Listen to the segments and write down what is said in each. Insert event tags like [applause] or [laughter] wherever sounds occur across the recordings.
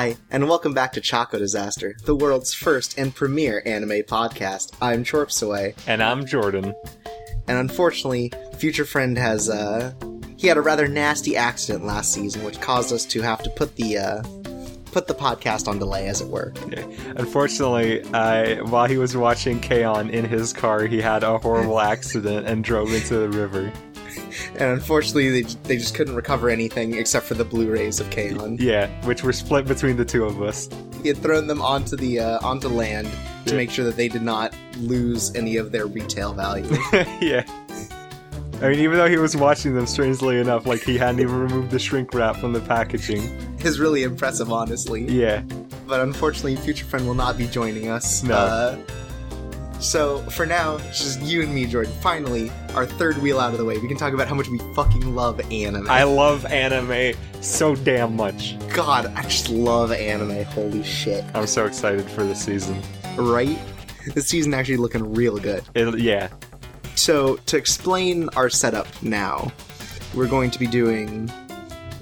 Hi, and welcome back to Choco Disaster, the world's first and premier anime podcast. I'm Chorpsaway, And I'm Jordan. and unfortunately, Future Friend has, uh, he had a rather nasty accident last season, which caused us to have to put the, uh, put the podcast on delay, as it were. Unfortunately, I, while he was watching K-On! in his car, he had a horrible accident and drove into the river. And unfortunately, they, they just couldn't recover anything except for the Blu-rays of K-On! Yeah, which were split between the two of us. He had thrown them onto the, uh, onto land to Yeah. make sure that they did not lose any of their retail value. [laughs] yeah. I mean, even though he was watching them, strangely enough, like he hadn't even removed the shrink wrap from the packaging. is really impressive, honestly. Yeah. but unfortunately, Future Friend will not be joining us. No. Uh, so for now, it's just you and me, Jordan. Finally, our third wheel out of the way. We can talk about how much we fucking love anime. I love anime so damn much. God, I just love anime. Holy shit! I'm so excited for this season. Right? This season actually looking real good. It, yeah. So to explain our setup now, we're going to be doing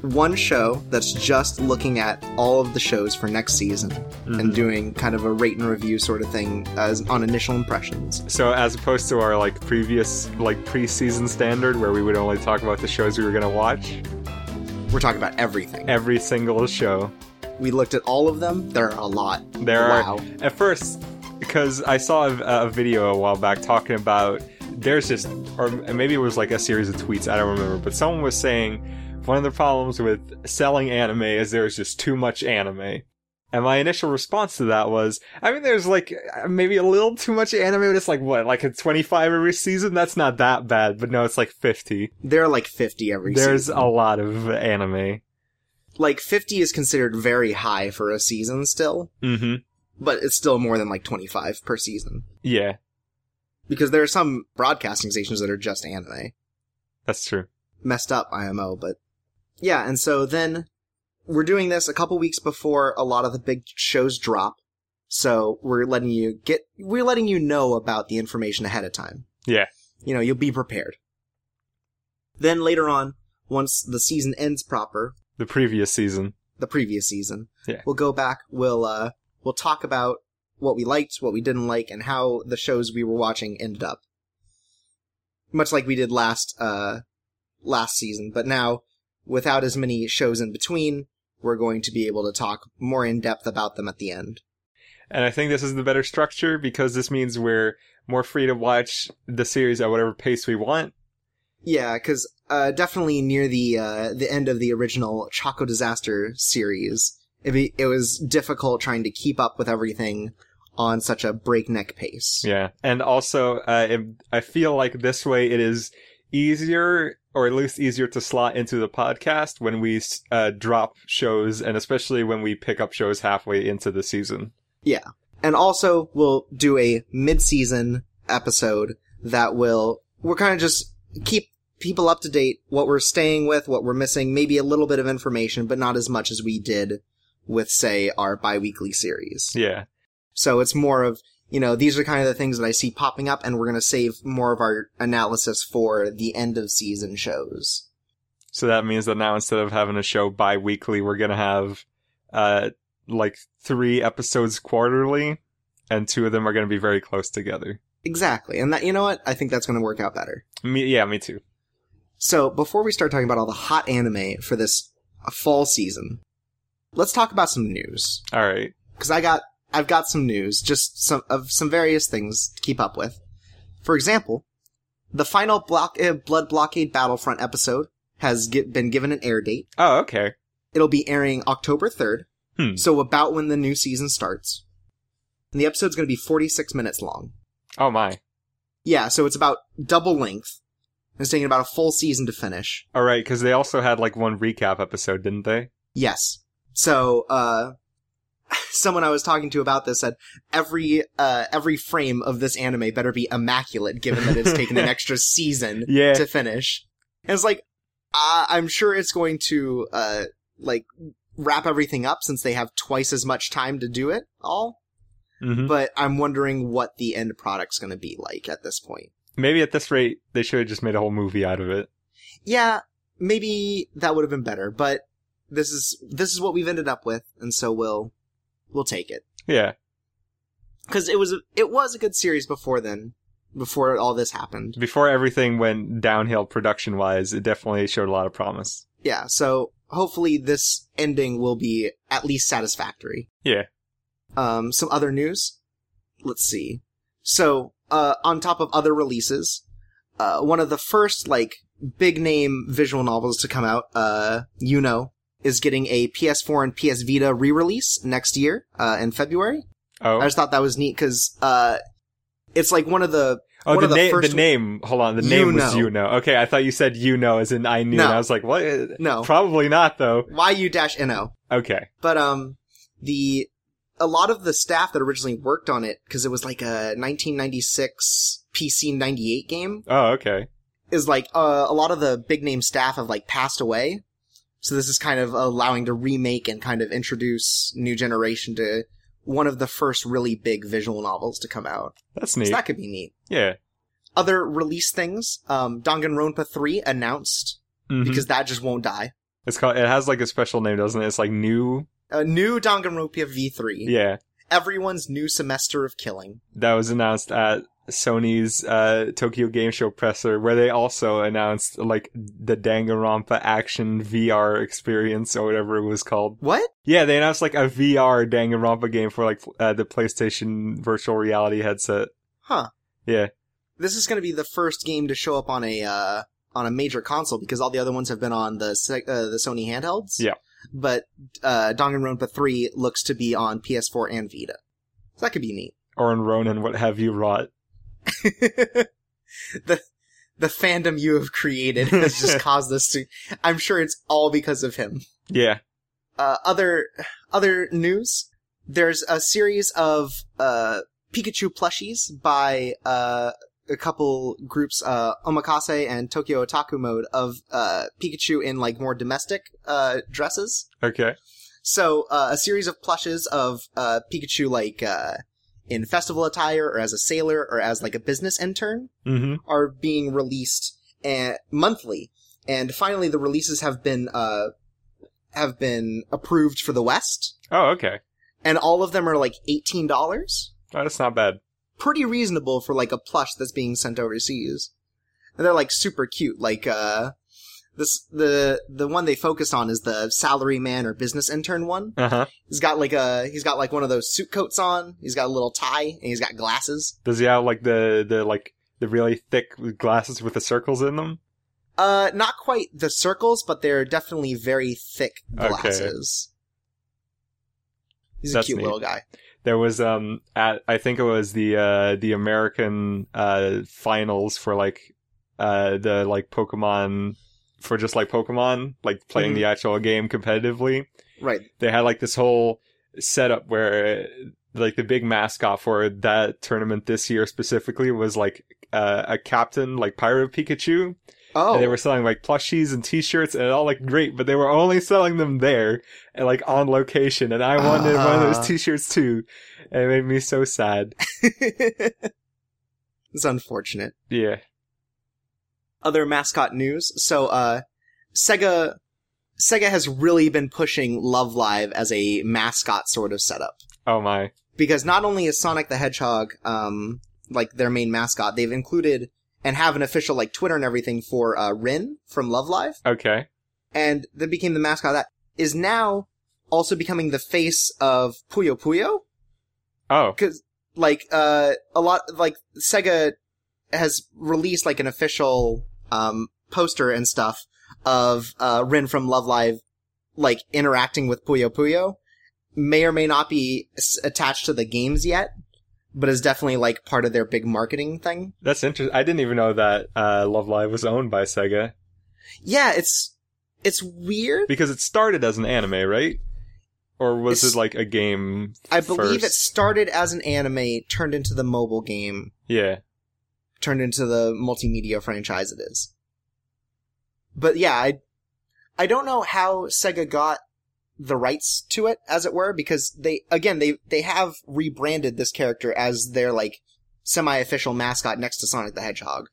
one show that's just looking at all of the shows for next season and Mhm. doing kind of a rate and review sort of thing as on initial impressions. So as opposed to our like previous like preseason standard where we would only talk about the shows we were gonna watch, We're talking about everything. every single show. We looked at all of them. There are a lot. There Wow. are at first because I saw a, a video a while back talking about there's just or maybe it was like a series of tweets I don't remember, but someone was saying one of the problems with selling anime is there's just too much anime. And my initial response to that was, I mean, there's like maybe a little too much anime, but it's like what, like a 25 every season? That's not that bad, but no, it's like 50. There are like 50 every season. There's season. a lot of anime. like 50 is considered very high for a season still, Mm-hmm. but it's still more than like 25 per season. Yeah, Because there are some broadcasting stations that are just anime. that's true. Messed up IMO, but yeah, and so then we're doing this a couple weeks before a lot of the big shows drop. So we're letting you get, we're letting you know about the information ahead of time. Yeah. You know, you'll be prepared. Then later on, once the season ends proper, The previous season. the previous season. Yeah. We'll go back, we'll uh we'll talk about what we liked, what we didn't like, and how the shows we were watching ended up. Much like we did last uh last season, but now without as many shows in between, we're going to be able to talk more in depth about them at the end. And I think this is the better structure because this means we're more free to watch the series at whatever pace we want. Yeah, because uh, definitely near the uh, the end of the original Choco Disaster series, it, be, it was difficult trying to keep up with everything on such a breakneck pace. Yeah. And also, uh, it, I feel like this way it is easier, or at least easier to slot into the podcast when we uh, drop shows, and especially when we pick up shows halfway into the season. Yeah. And also, we'll do a mid-season episode that will, we're kind of just keep people up to date, what we're staying with, what we're missing, maybe a little bit of information, but not as much as we did with, say, our bi-weekly series. Yeah. So it's more of, you know, these are kind of the things that I see popping up, and we're going to save more of our analysis for the end of season shows. So that means that now instead of having a show bi-weekly, we're gonna have, uh, like three episodes quarterly, and two of them are gonna be very close together. Exactly. And that, you know what? I think that's going to work out better. Me, yeah, me too. So before we start talking about all the hot anime for this fall season, let's talk about some news. All right. Cause I got, I've got some news, just some, of some various things to keep up with. For example, the final block, uh, Blood Blockade Battlefront episode has gi- been given an air date. Oh, okay. It'll be airing October 3rd. Hmm. So about when the new season starts. And the episode's going to be 46 minutes long. Oh my. Yeah, so it's about double length. It's taking about a full season to finish. All right, because they also had like one recap episode, didn't they? Yes. So, uh, [laughs] someone I was talking to about this said every, uh, every frame of this anime better be immaculate given that it's taken an [laughs] extra season Yeah. to finish. And it's like, uh, I'm sure it's going to, uh, like, wrap everything up since they have twice as much time to do it all. hmm But I'm wondering what the end product's gonna be like at this point. Maybe at this rate, they should have just made a whole movie out of it. Yeah, maybe that would have been better, but this is this is what we've ended up with, and so we'll we'll take it Yeah. because it was a, it was a good series before then, before all this happened. Before everything went downhill production wise, it definitely showed a lot of promise. Yeah, so hopefully this ending will be at least satisfactory. Yeah. Um, some other news. Let's see. So, uh, on top of other releases, uh, one of the first, like, big name visual novels to come out, uh, you know, is getting a PS4 and PS Vita re-release next year, uh, in February. Oh, I just thought that was neat because, uh, it's like one of the, oh, the the name, the name. Hold on, the You name was know. you know. Okay, I thought you said you know as in I knew. No. And I was like, what? no, Probably not though. YU-NO. Okay. But um, the a lot of the staff that originally worked on it because it was like a 1996 PC 98 game Oh, okay. is like uh, a lot of the big name staff have like passed away. So this is kind of allowing to remake and kind of introduce new generation to one of the first really big visual novels to come out. That's So neat. that could be neat. Yeah. Other release things, um, Danganronpa 3 announced Mhm. because that just won't die. it's called. It has like a special name, doesn't it? It's like new. A new Danganronpa V3. Yeah. Everyone's new semester of killing. That was announced at Sony's uh, Tokyo Game Show presser, where they also announced like the Danganronpa action VR experience or whatever it was called. What? Yeah, they announced like a VR Danganronpa game for like uh, the PlayStation virtual reality headset. Huh. Yeah. this is going to be the first game to show up on a uh, on a major console because all the other ones have been on the uh, the Sony handhelds. Yeah. But uh, Danganronpa 3 looks to be on PS4 and Vita. So that could be neat. Or in Ronin, what have you wrought? [laughs] the the fandom you have created has just [laughs] caused this to. I'm sure it's all because of him. Yeah. Uh, other other news. There's a series of uh, Pikachu plushies by uh, a couple groups, uh, Omakase and Tokyo Otaku Mode, of uh, Pikachu in like more domestic uh, dresses. Okay. So uh, a series of plushes of uh, Pikachu like uh, in festival attire, or as a sailor, or as like a business intern, Mm-hmm. are being released uh, monthly. And finally, the releases have been uh, have been approved for the West Oh, okay. and all of them are like eighteen dollars. Oh, that's not bad. Pretty reasonable for like a plush that's being sent overseas. And they're like super cute. Like uh this the the one they focus on is the salary man or business intern one. Uh huh. He's got like a he's got like one of those suit coats on. He's got a little tie and he's got glasses. Does he have like the the like the really thick glasses with the circles in them? Uh not quite the circles, but they're definitely very thick Okay. glasses. He's That's a cute neat. little guy. There was um at I think it was the uh the American uh finals for like uh the like Pokemon for just like Pokemon like playing Mhm. the actual game competitively. Right. They had like this whole setup where like the big mascot for that tournament this year specifically was like uh, a captain like Pirate Pikachu Oh. and they were selling like plushies and t-shirts and it all looked great but they were only selling them there and like on location and i wanted one of those t-shirts too and it made me so sad [laughs] it's unfortunate. yeah Other mascot news. So, uh, Sega, Sega has really been pushing Love Live as a mascot sort of setup. oh my Because not only is Sonic the Hedgehog, um, like their main mascot, they've included and have an official like Twitter and everything for, uh, Rin from Love Live. okay And that became the mascot that is now also becoming the face of Puyo Puyo. oh because like uh a lot like Sega has released like an official um poster and stuff of uh Rin from Love Live like interacting with Puyo Puyo may or may not be s- attached to the games yet but is definitely like part of their big marketing thing. that's interesting i didn't even know that uh love live was owned by sega. Yeah, it's it's weird. because it started as an anime right? Or was It's- it like a game I believe it started as an anime, turned into the mobile game, yeah turned into the multimedia franchise it is. But yeah, I I don't know how Sega got the rights to it, as it were, because they again they they have rebranded this character as their like semi-official mascot next to Sonic the Hedgehog,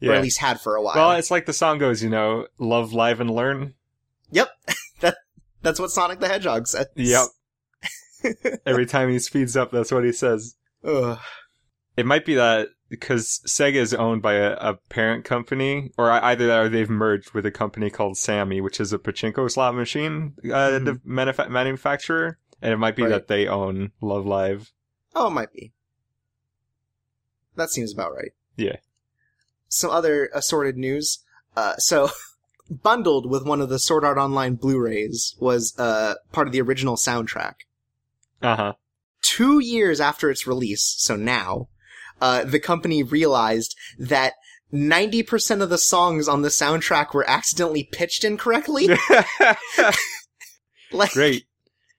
yeah or at least had for a while. well it's like the song goes you know love live and learn yep, [laughs] that That's what Sonic the Hedgehog says. Yep. [laughs] Every time he speeds up, that's what he says. Ugh. It might be that because Sega is owned by a, a parent company, or either that or they've merged with a company called Sammy, which is a pachinko slot machine uh, Mhm. the manufacturer, and it might be Right. that they own Love Live. Oh, it might be. That seems about right. Yeah. Some other assorted news. Uh, so, [laughs] bundled with one of the Sword Art Online Blu-rays was uh, part of the original soundtrack. Uh huh. Two years after its release, so now, uh, the company realized that 90% of the songs on the soundtrack were accidentally pitched incorrectly. [laughs] like, Great.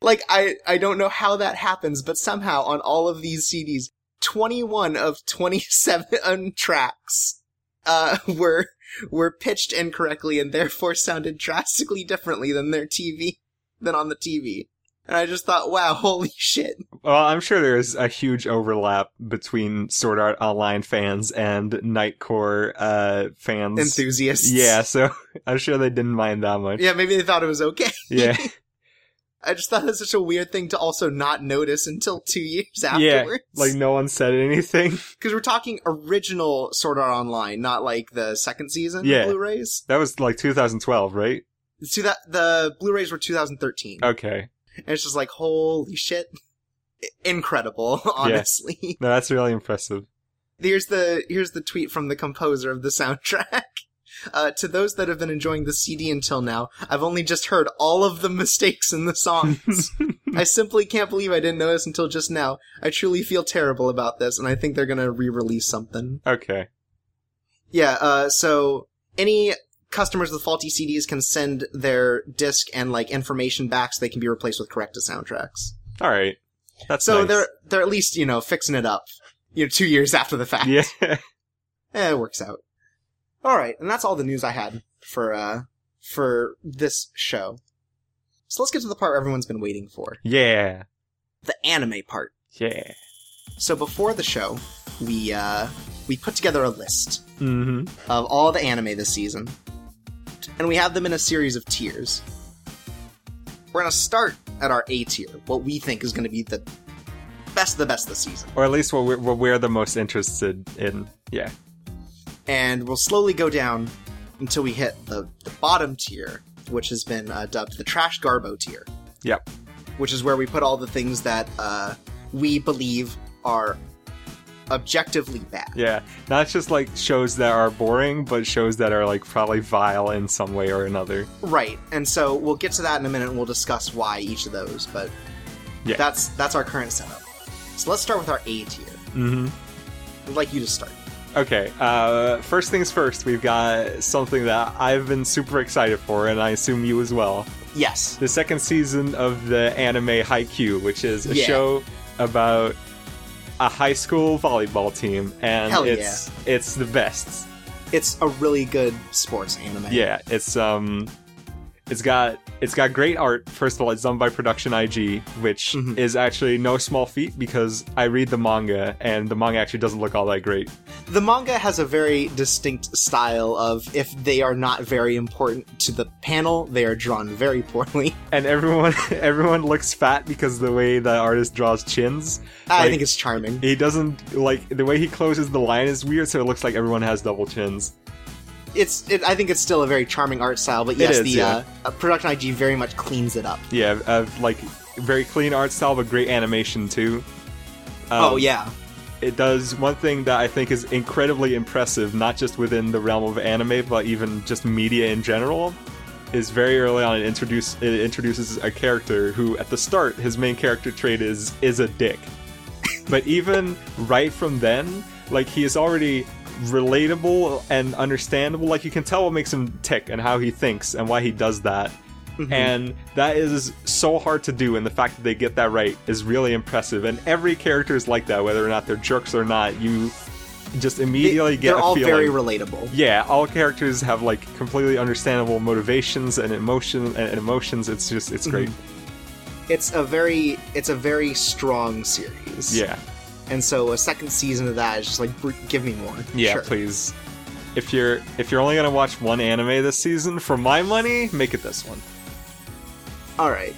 like I I don't know how that happens, but somehow on all of these CDs, 21 of 27 [laughs] tracks uh were were pitched incorrectly and therefore sounded drastically differently than their TV than on the TV. And I just thought, wow, [laughs] holy shit. Well, I'm sure there's a huge overlap between Sword Art Online fans and Nightcore uh, fans. Enthusiasts. Yeah, so [laughs] I'm sure they didn't mind that much. Yeah, maybe they thought it was okay. Yeah. [laughs] I just thought that's such a weird thing to also not notice until two years Yeah, afterwards. like no one said anything. Because we're talking original Sword Art Online, not like the second season Yeah. Blu-rays. That was like 2012, right? To that, the Blu-rays were 2013. Okay. And it's just like, holy shit. [laughs] Incredible, [laughs] honestly. [laughs] No, that's really impressive. Here's the, here's the tweet from the composer of the soundtrack. Uh, to those that have been enjoying the CD until now, I've only just heard all of the mistakes in the songs. I simply can't believe I didn't notice until just now. I truly feel terrible about this, and I think they're gonna re-release something. okay. Yeah, uh, so any customers with faulty CDs can send their disc and like information back so they can be replaced with corrected soundtracks. All right. That's So nice. they're they're at least, you know, fixing it up. You know, two years [laughs] after the fact. Yeah. [laughs] Eh, it works out. Alright, and that's all the news I had for uh for this show. So let's get to the part everyone's been waiting for. yeah. The anime part. Yeah. So before the show, we uh we put together a list Mm-hmm. of all the anime this season. And we have them in a series of tiers. We're going to start at our A tier, what we think is going to be the best of the best this season. Or at least what we're, what we're the most interested in. Yeah. And we'll slowly go down until we hit the, the bottom tier, which has been uh, dubbed the Trash Garbo tier. Yep. Which is where we put all the things that uh, we believe are objectively bad. Yeah. Not just like shows that are boring, but shows that are like probably vile in some way or another. Right, and so we'll get to that in a minute and we'll discuss why each of those, but Yeah. that's that's our current setup. So let's start with our A tier. Mm-hmm. I'd like you to start. Okay, uh, first things first, we've got something that I've been super excited for, and I assume you as well. Yes. The second season of the anime Haikyuu, which is a Yeah. show about a high school volleyball team, and Hell it's it's the best. It's a really good sports anime. Yeah, it's um, it's got it's got great art. First of all, it's done by Production IG, which Mhm. is actually no small feat because I read the manga, and the manga actually doesn't look all that great. The manga has a very distinct style of if they are not very important to the panel, they are drawn very poorly. [laughs] and everyone [laughs] everyone looks fat because the way the artist draws chins. I Like- think it's charming. He doesn't like the way he closes the line is weird, so it looks like everyone has double chins. It's it, I think it's still a very charming art style, but yes, is, the yeah. uh, production IG very much cleans it up. Yeah, uh, like very clean art style, but great animation too. Um, oh yeah. it does one thing that I think is incredibly impressive, not just within the realm of anime, but even just media in general. Is very early on it introduce it introduces a character who at the start his main character trait is is a dick, [laughs] but even right from then, like he is already relatable and understandable. Like you can tell what makes him tick and how he thinks and why he does that. Mhm. And that is so hard to do, and the fact that they get that right is really impressive. And every character is like that, whether or not they're jerks or not. You just immediately They- get they're a all feeling. very relatable. yeah, all characters have like completely understandable motivations and emotion and and emotions. It's just it's great. It's a very it's a very strong series. Yeah, And so a second season of that is just like give me more. yeah. Sure. Please, if you're if you're only gonna watch one anime this season, for my money, make it this one. All right.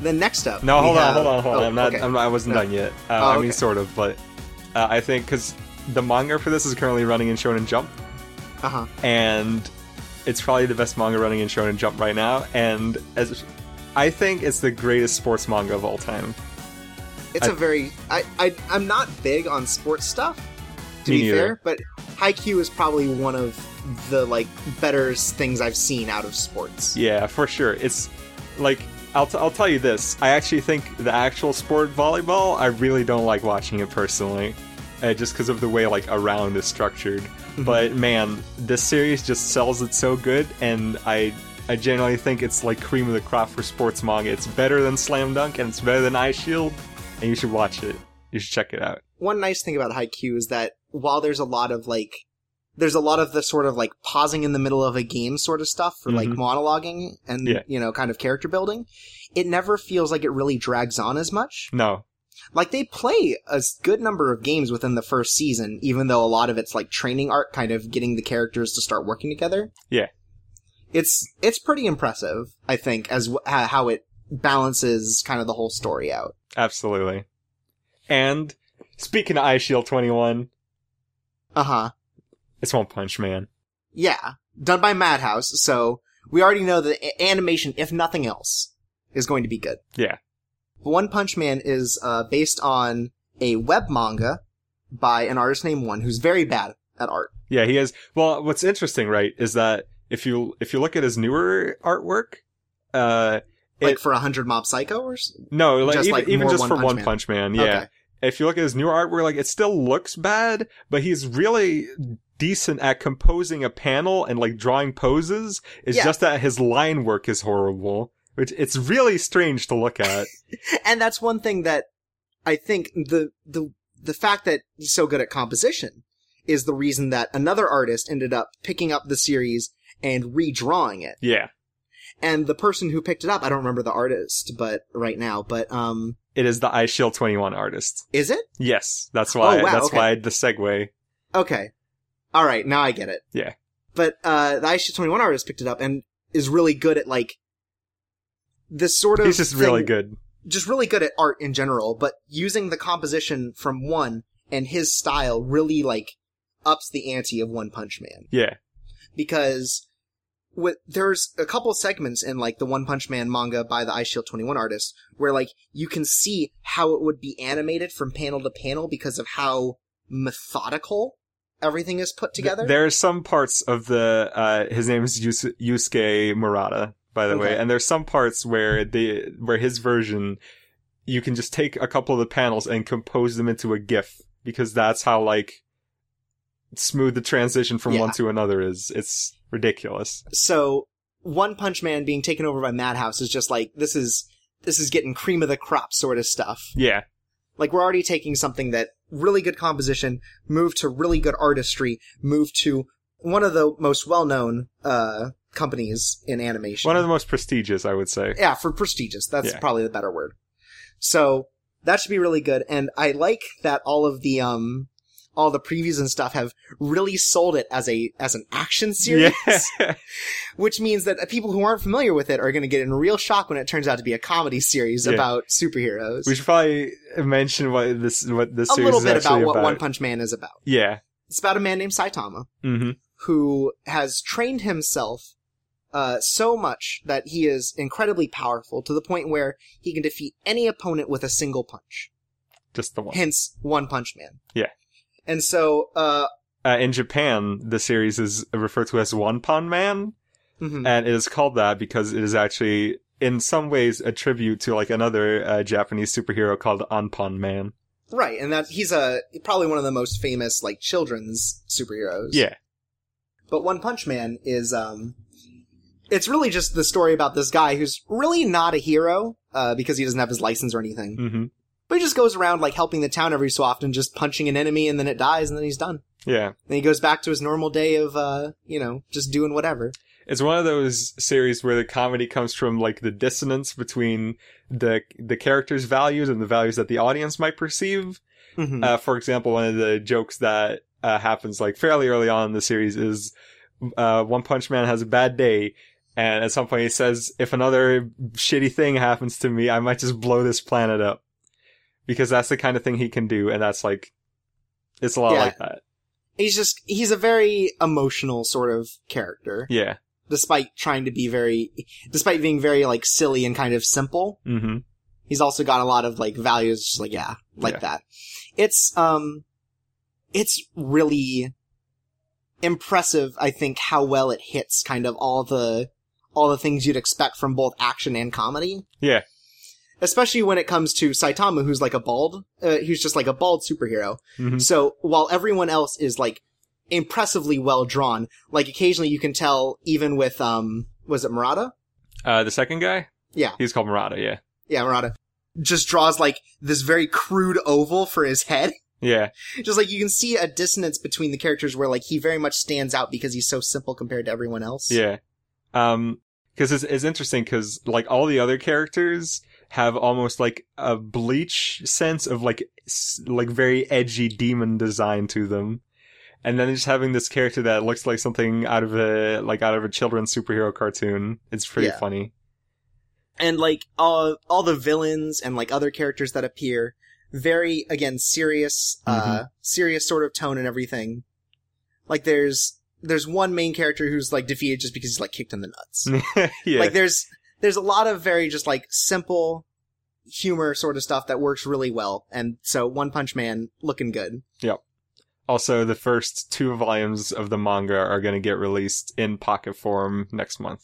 Then next up. No, hold on, have- hold on, hold on. oh, I'm not. okay. I'm not I wasn't No. done yet. Uh, Oh, I mean, sort of, but uh, I think because the manga for this is currently running in Shonen Jump, Uh-huh. and it's probably the best manga running in Shonen Jump right now. And as I think it's the greatest sports manga of all time. It's I- a very I, I I'm not big on sports stuff to be neither. fair, but Haikyuu is probably one of the like better things I've seen out of sports. Yeah, for sure. It's like I'll, t- I'll tell you this. I actually think the actual sport volleyball. I really don't like watching it personally, uh, just because of the way like a round is structured. But man, this series just sells it so good, and I I genuinely think it's like cream of the crop for sports manga. It's better than Slam Dunk, and it's better than Eye Shield, and you should watch it. You should check it out. One nice thing about Haikyuu is that while there's a lot of like there's a lot of the sort of like pausing in the middle of a game sort of stuff for like Mhm. monologuing and Yeah. you know kind of character building, it never feels like it really drags on as much. No, like they play a good number of games within the first season even though a lot of it's like training art kind of getting the characters to start working together Yeah. it's it's pretty impressive i think as w- how it balances kind of the whole story out absolutely. And speaking of Eye Shield 21, uh-huh it's One Punch Man. yeah done by madhouse so we already know that animation if nothing else is going to be good Yeah. one punch man is uh, based on a web manga by an artist named one who's very bad at art Yeah, he is. Well, what's interesting, right, is that if you if you look at his newer artwork, uh, like It- for a hundred mob psycho or no, like, Just even, like even just One for Punch One Man. Punch Man, yeah. Okay. If you look at his newer artwork, like it still looks bad, but he's really decent at composing a panel and like drawing poses. It's Yeah. just that his line work is horrible, which it's really strange to look at. [laughs] and that's one thing that I think the the the fact that he's so good at composition is the reason that another artist ended up picking up the series and redrawing it. yeah, And the person who picked it up, I don't remember the artist, but right now, but um, it is the Eye Shield Twenty One artist. is it? Yes, that's why. Oh, wow, that's okay. why the segue. Okay, all right, now I get it. Yeah. But uh, the Eye Shield Twenty One artist picked it up and is really good at like this sort of. He's just really good. just really good at art in general, but using the composition from one and his style really like ups the ante of One Punch Man Yeah, because with there's a couple segments in like the One Punch Man manga by the Eye Shield 21 artist where like you can see how it would be animated from panel to panel because of how methodical everything is put together. Th- There are some parts of the uh his name is Yus- Yusuke Murata, by the way, and there's some parts where the where his version you can just take a couple of the panels and compose them into a GIF because that's how like smooth the transition from Yeah. one to another is. It's ridiculous. so One Punch Man being taken over by Madhouse is just like this is this is getting cream of the crop sort of stuff. Yeah, Like we're already taking something that really good composition, move to really good artistry, move to one of the most well-known uh companies in animation. one of the most prestigious, I would say. yeah, for prestigious. That's Yeah. probably the better word. So that should be really good, and I like that all of the um all the previews and stuff have really sold it as a as an action series, Yeah, [laughs] which means that people who aren't familiar with it are going to get in real shock when it turns out to be a comedy series Yeah. about superheroes. we should probably mention what this what this a little bit about what about. One Punch Man is about. Yeah. It's about a man named Saitama hmm who has trained himself uh, so much that he is incredibly powerful to the point where he can defeat any opponent with a single punch. Just the one. Hence, One Punch Man. Yeah. And so, uh, Uh, in Japan, the series is referred to as One Pon Man, mhm. and it is called that because it is actually, in some ways, a tribute to like another uh, Japanese superhero called Anpanman. right, and that he's a probably one of the most famous like children's superheroes. Yeah, But One Punch Man is um it's really just the story about this guy who's really not a hero, uh, because he doesn't have his license or anything. hmm But he just goes around like helping the town every so often, just punching an enemy and then it dies and then he's done. yeah. Then he goes back to his normal day of uh, you know, just doing whatever. It's one of those series where the comedy comes from like the dissonance between the the characters' values and the values that the audience might perceive. Mhm. Uh, for example, one of the jokes that uh, happens like fairly early on in the series is uh, One Punch Man has a bad day, And at some point he says, if another shitty thing happens to me, I might just blow this planet up. Because that's the kind of thing he can do, and that's like, it's a lot Yeah. like that. He's just he's a very emotional sort of character, Yeah. despite trying to be very, despite being very like silly and kind of simple. hmm He's also got a lot of like values, just like yeah, like Yeah. that. It's um, it's really impressive. I think how well it hits kind of all the all the things you'd expect from both action and comedy. Yeah. Especially when it comes to Saitama, who's like a bald, uh, who's just like a bald superhero. hmm So while everyone else is like impressively well drawn, like occasionally you can tell even with um, was it Murata? Uh, the second guy? Yeah. He's called Murata, yeah. Yeah, Murata just draws like this very crude oval for his head. [laughs] Yeah. Just like you can see a dissonance between the characters where like he very much stands out because he's so simple compared to everyone else. Yeah. Um, cause it's, it's interesting cause like all the other characters have almost like a bleach sense of like, like very edgy demon design to them. And then just having this character that looks like something out of a, like out of a children's superhero cartoon. It's pretty Yeah. funny. And like all all the villains and like other characters that appear, very again serious, uh serious sort of tone and everything. Like there's there's one main character who's like defeated just because he's like kicked in the nuts. [laughs] yeah. Like there's there's a lot of very just like simple humor sort of stuff that works really well. And so One Punch Man looking good. Yep. Also, the first two volumes of the manga are going to get released in pocket form next month.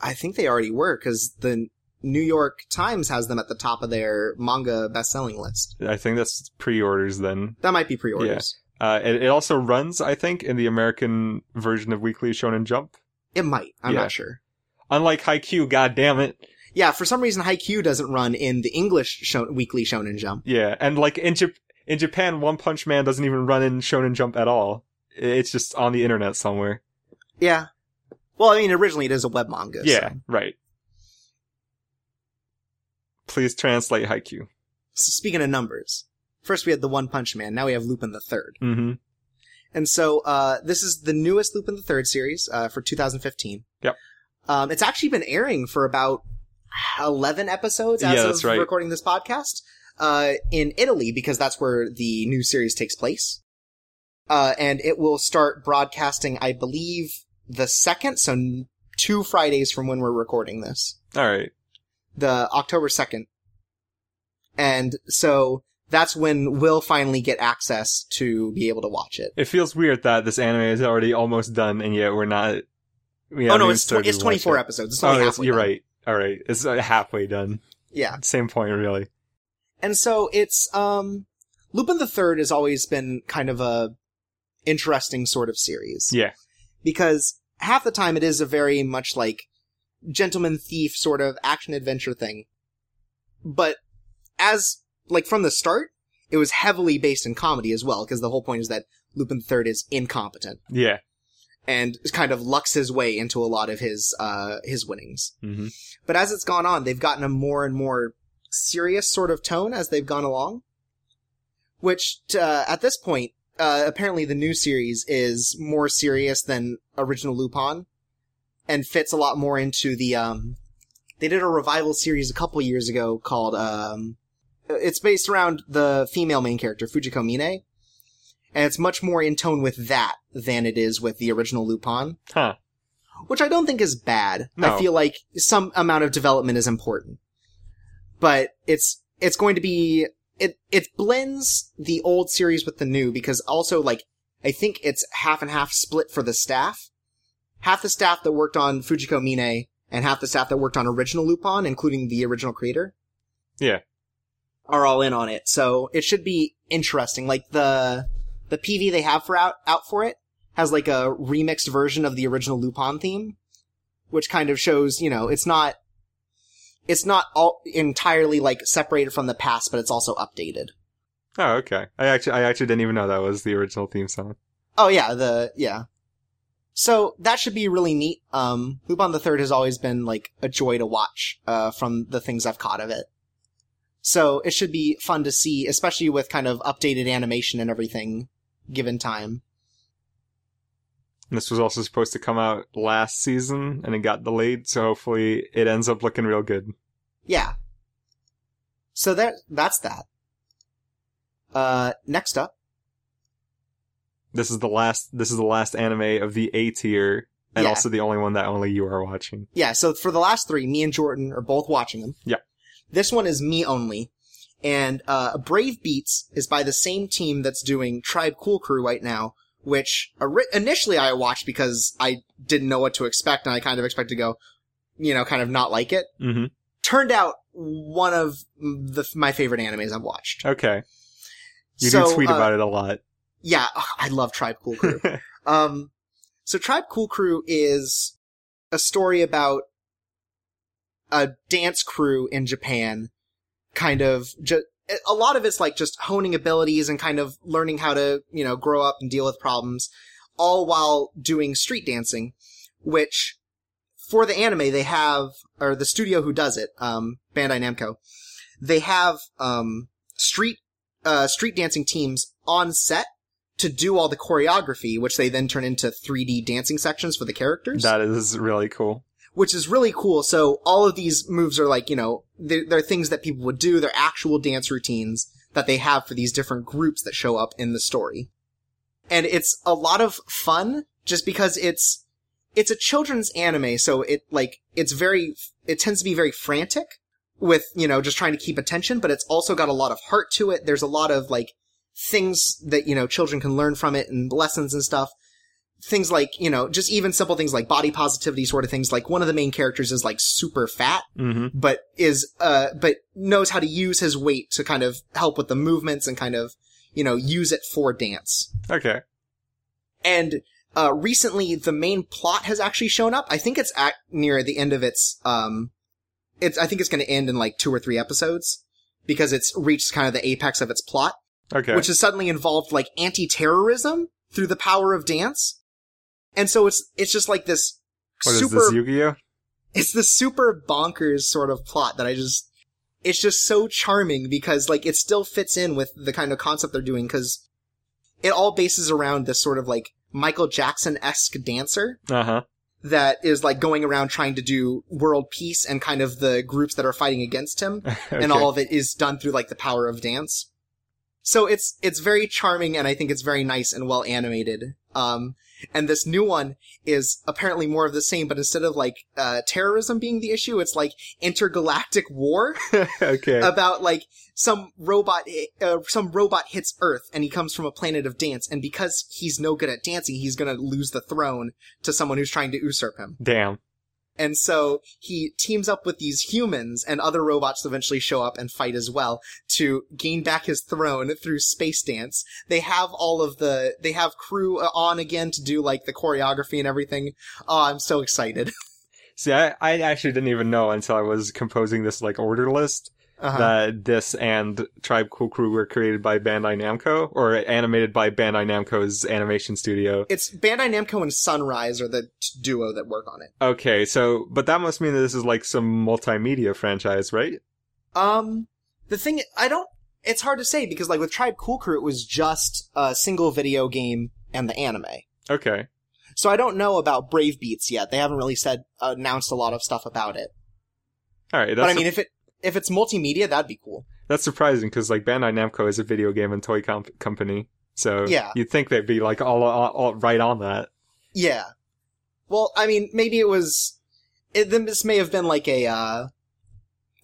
I think they already were because the New York Times has them at the top of their manga best-selling list. I think that's pre-orders then. That might be pre-orders. Uh, it, it also runs, I think, in the American version of Weekly Shonen Jump. It might. I'm Yeah. not sure. Unlike Haikyuu, god damn it. Yeah, for some reason Haikyuu doesn't run in the English show- weekly Shonen Jump. Yeah, and like in, Jap- in Japan, One Punch Man doesn't even run in Shonen Jump at all. It's just on the internet somewhere. Yeah. Well, I mean, originally it is a web manga. Yeah, so- right. Please translate Haikyuu. So speaking of numbers, first we had the One Punch Man. Now we have Lupin the Third. Mm-hmm. And so uh, this is the newest Lupin the Third series uh, for 2015. Yep. Um, it's actually been airing for about 11 episodes as Yeah, of right. recording this podcast uh, in Italy because that's where the new series takes place. Uh, and it will start broadcasting, I believe, the second, so n- two Fridays from when we're recording this. All right. the October 2nd. And so that's when we'll finally get access to be able to watch it. It feels weird that this anime is already almost done, and yet we're not. We oh no, it's, tw- it's 24 it. episodes. It's Oh, only yes, halfway you're done. right. All right, it's uh, halfway done. Yeah. Same point, really. And so it's, um, Lupin the Third has always been kind of a interesting sort of series. Yeah. Because half the time it is a very much like gentleman thief sort of action adventure thing. But as, like from the start, it was heavily based in comedy as well, because the whole point is that Lupin the Third is incompetent. Yeah. And kind of lucks his way into a lot of his uh his winnings. hmm But as it's gone on, they've gotten a more and more serious sort of tone as they've gone along. Which uh, at this point, uh, apparently the new series is more serious than original Lupin, and fits a lot more into the. Um, they did a revival series a couple years ago called. Um, it's based around the female main character Fujiko Mine, and it's much more in tone with that than it is with the original Lupin Huh. which I don't think is bad. No. I feel like some amount of development is important, but it's it's going to be it it blends the old series with the new because also like I think it's half and half split for the staff, half the staff that worked on Fujiko Mine and half the staff that worked on original Lupin, including the original creator. Yeah. Are all in on it, so it should be interesting. Like the the PV they have for out out for it has like a remixed version of the original Lupin theme, which kind of shows, you know, it's not, it's not all entirely like separated from the past, but it's also updated. Oh, okay. I actually, I actually didn't even know that was the original theme song. Oh yeah, the, yeah. So that should be really neat. Um, Lupin the Third has always been like a joy to watch, uh, from the things I've caught of it. So it should be fun to see, especially with kind of updated animation and everything given time. This was also supposed to come out last season, and it got delayed. So hopefully, it ends up looking real good. Yeah. So that that's that. Uh, next up, This is the last. This is the last anime of the A tier, and Yeah. also the only one that only you are watching. yeah. So for the last three, me and Jordan are both watching them. Yeah. This one is me only, and uh, Brave Beats is by the same team that's doing Tribe Cool Crew right now. Which initially I watched because I didn't know what to expect, and I kind of expected to go, you know, kind of not like it. Mm-hmm. Turned out one of the my favorite animes I've watched. Okay. You So, do tweet uh, about it a lot. Yeah, ugh, I love Tribe Cool Crew. [laughs] um, so Tribe Cool Crew is a story about a dance crew in Japan, kind of ju- a lot of it's like just honing abilities and kind of learning how to, you know, grow up and deal with problems, all while doing street dancing, which for the anime they have, or the studio who does it, um, Bandai Namco, they have, um, street, uh, street dancing teams on set to do all the choreography, which they then turn into 3D dancing sections for the characters that is really cool. which is really cool. So all of these moves are like, you know, they're, they're things that people would do. They're actual dance routines that they have for these different groups that show up in the story. And it's a lot of fun just because it's, it's a children's anime. So it like, it's very, it tends to be very frantic with, you know, just trying to keep attention, but it's also got a lot of heart to it. There's a lot of like things that, you know, children can learn from it and lessons and stuff things like, you know, just even simple things like body positivity sort of things. Like one of the main characters is like super fat, Mm-hmm. but is, uh, but knows how to use his weight to kind of help with the movements and kind of, you know, use it for dance. Okay. And, uh, recently the main plot has actually shown up. I think it's at near the end of its, um, it's, I think it's going to end in like two or three episodes because it's reached kind of the apex of its plot Okay. which has suddenly involved like anti-terrorism through the power of dance. And so it's it's just like this What is super this, Yu-Gi-Oh? it's the super bonkers sort of plot that I just it's just so charming because like it still fits in with the kind of concept they're doing cuz it all bases around this sort of like Michael Jackson-esque dancer Uh huh. that is like going around trying to do world peace and kind of the groups that are fighting against him [laughs] and all of it is done through like the power of dance. So it's it's very charming and I think it's very nice and well animated. Um and this new one is apparently more of the same, but instead of like uh terrorism being the issue, it's like intergalactic war [laughs] okay. about like some robot uh, some robot hits Earth and he comes from a planet of dance and because he's no good at dancing, he's to lose the throne to someone who's trying to usurp him. Damn. And so he teams up with these humans and other robots eventually show up and fight as well to gain back his throne through space dance. They have all of the, they have crew uh, on again to do like the choreography and everything. Oh, I'm so excited. [laughs] See, I, I actually didn't even know until I was composing this like order list Uh-huh. that this and Tribe Cool Crew were created by Bandai Namco or animated by Bandai Namco's animation studio. It's Bandai Namco and Sunrise are the t- duo that work on it. Okay, so but that must mean that this is like some multimedia franchise, right? Um, the thing, I don't, it's hard to say because like with Tribe Cool Crew, it was just a single video game and the anime. Okay. So I don't know about Brave Beats yet. They haven't really said, announced a lot of stuff about it. All right, that's but I mean, if it, if it's multimedia, that'd be cool. that's surprising because like Bandai Namco is a video game and toy comp- company, so Yeah. you'd think they'd be like all, all, all right on that. Yeah. Well, I mean, maybe it was, it, then this may have been like a, uh,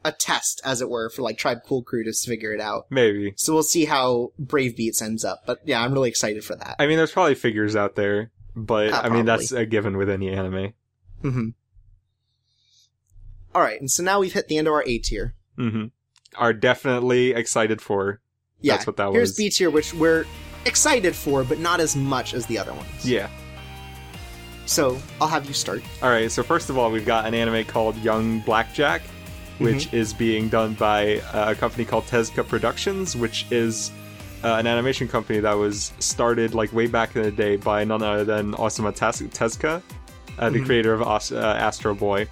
a test, as it were, for like Tribe Cool Crew to figure it out. Maybe. So we'll see how Brave Beats ends up. But yeah, I'm really excited for that. I mean, there's probably figures out there, but Ah, I mean that's a given with any anime. hmm All right, and so now we've hit the end of our A tier. hmm Are definitely excited for. Yeah, That's what that here's was. B tier, which we're excited for, but not as much as the other ones. Yeah. So I'll have you start. All right. So first of all, we've got an anime called Young Blackjack, which Mm-hmm. is being done by uh, a company called Tezuka Productions, which is uh, an animation company that was started like way back in the day by none other than Osamu Tez- Tezuka, uh, the Mhm. creator of uh, Astro Boy,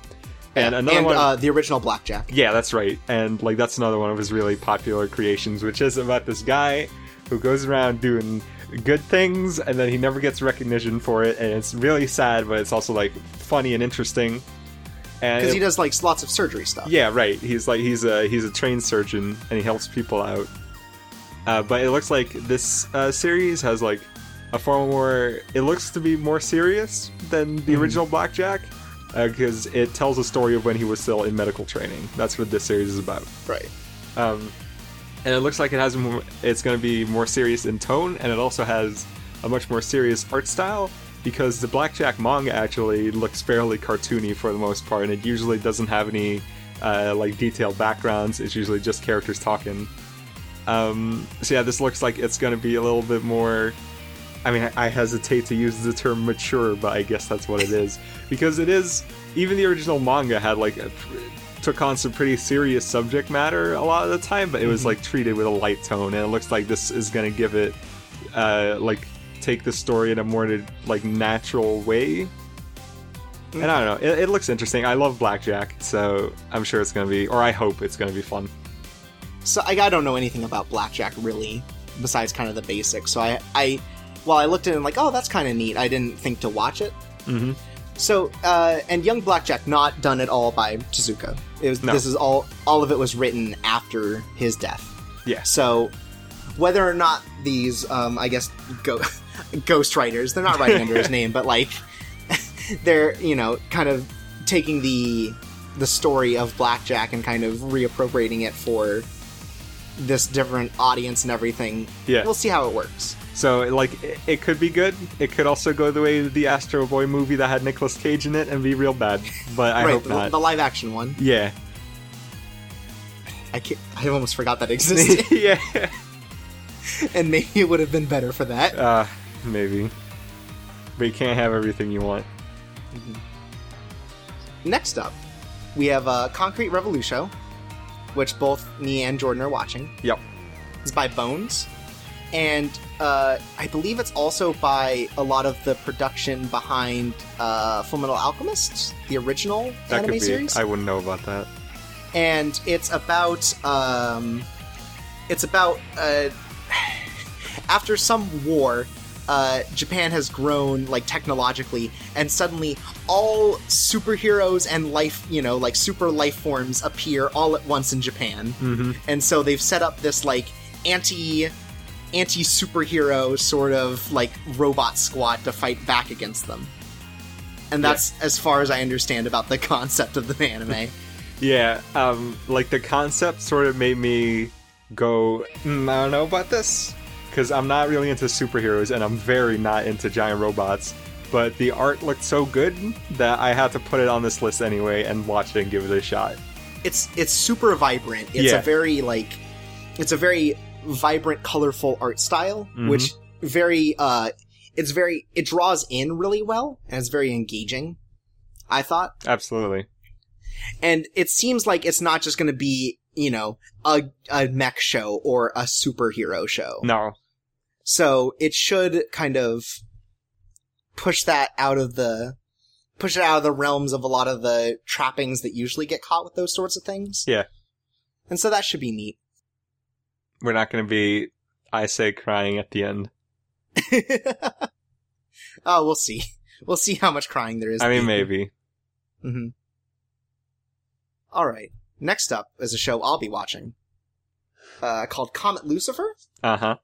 and another and one. uh, the original Blackjack. Yeah, that's right. And like that's another one of his really popular creations, which is about this guy who goes around doing good things, and then he never gets recognition for it, and it's really sad, but it's also like funny and interesting. Because he does like lots of surgery stuff. yeah, right. He's like he's a he's a trained surgeon and he helps people out. Uh, but it looks like this uh, series has like a far more. It looks to be more serious than the original Blackjack because it tells a story of when he was still in medical training. That's what this series is about. Right. Um, and it looks like it has more, it's going to be more serious in tone, and it also has a much more serious art style because the Blackjack manga actually looks fairly cartoony for the most part, and it usually doesn't have any uh, like detailed backgrounds. It's usually just characters talking. Um, so yeah, this looks like it's going to be a little bit more. I mean, I hesitate to use the term mature, but I guess that's what it is because it is. Even the original manga had like a, took on some pretty serious subject matter a lot of the time, but it was like treated with a light tone, and it looks like this is going to give it uh, like take the story in a more like natural way. And I don't know, it, it looks interesting. I love Blackjack, so I'm sure it's going to be, or I hope it's going to be fun. So I, I don't know anything about blackjack really, besides kind of the basics. So I, I, while I looked at it and like, oh, that's kind of neat. I didn't think to watch it. hmm So, uh, and Young Blackjack not done at all by Tezuka. It was No. this is all all of it was written after his death. Yeah. So, whether or not these, um, I guess, go- [laughs] ghost writers, they're not writing under his [laughs] name, but like, [laughs] they're you know kind of taking the the story of Blackjack and kind of reappropriating it for this different audience and everything. Yeah. We'll see how it works. So, like, it, it could be good. It could also go the way of the Astro Boy movie that had Nicolas Cage in it and be real bad. But I [laughs] right, hope the, not. the live action one. yeah. I can't, I almost forgot that [laughs] existed, [laughs] yeah. and maybe it would have been better for that. Uh, maybe. But you can't have everything you want. Next up, we have uh, Concrete Revolution, which both me and Jordan are watching. Yep. It's by Bones, and uh, I believe it's also by a lot of the production behind uh, Fullmetal Alchemist, the original That anime could be. series. I wouldn't know about that. and it's about um, it's about uh, [sighs] after some war. Uh, Japan has grown like technologically, and suddenly all superheroes and life, you know, like super life forms appear all at once in Japan. Mm-hmm. And so they've set up this like anti anti superhero sort of like robot squad to fight back against them. And that's as far as I understand about the [laughs] concept of the anime. [laughs] Yeah, um, like the concept sort of made me go, mm, I don't know about this. Because I'm not really into superheroes and I'm very not into giant robots. But the art looked so good that I had to put it on this list anyway and watch it and give it a shot. it's it's super vibrant. It's Yeah. a very like it's a very vibrant, colorful art style, Mhm. which very uh it's very it draws in really well and it's very engaging. I thought. Absolutely. And it seems like it's not just gonna be, you know, a a mech show or a superhero show. No. So it should kind of push that out of the push it out of the realms of a lot of the trappings that usually get caught with those sorts of things. Yeah. And so that should be neat. We're not going to be, I say, crying at the end. [laughs] oh, we'll see. We'll see how much crying there is. I mean, maybe. hmm All right. Next up is a show I'll be watching, uh, called Comet Lucifer. Uh huh.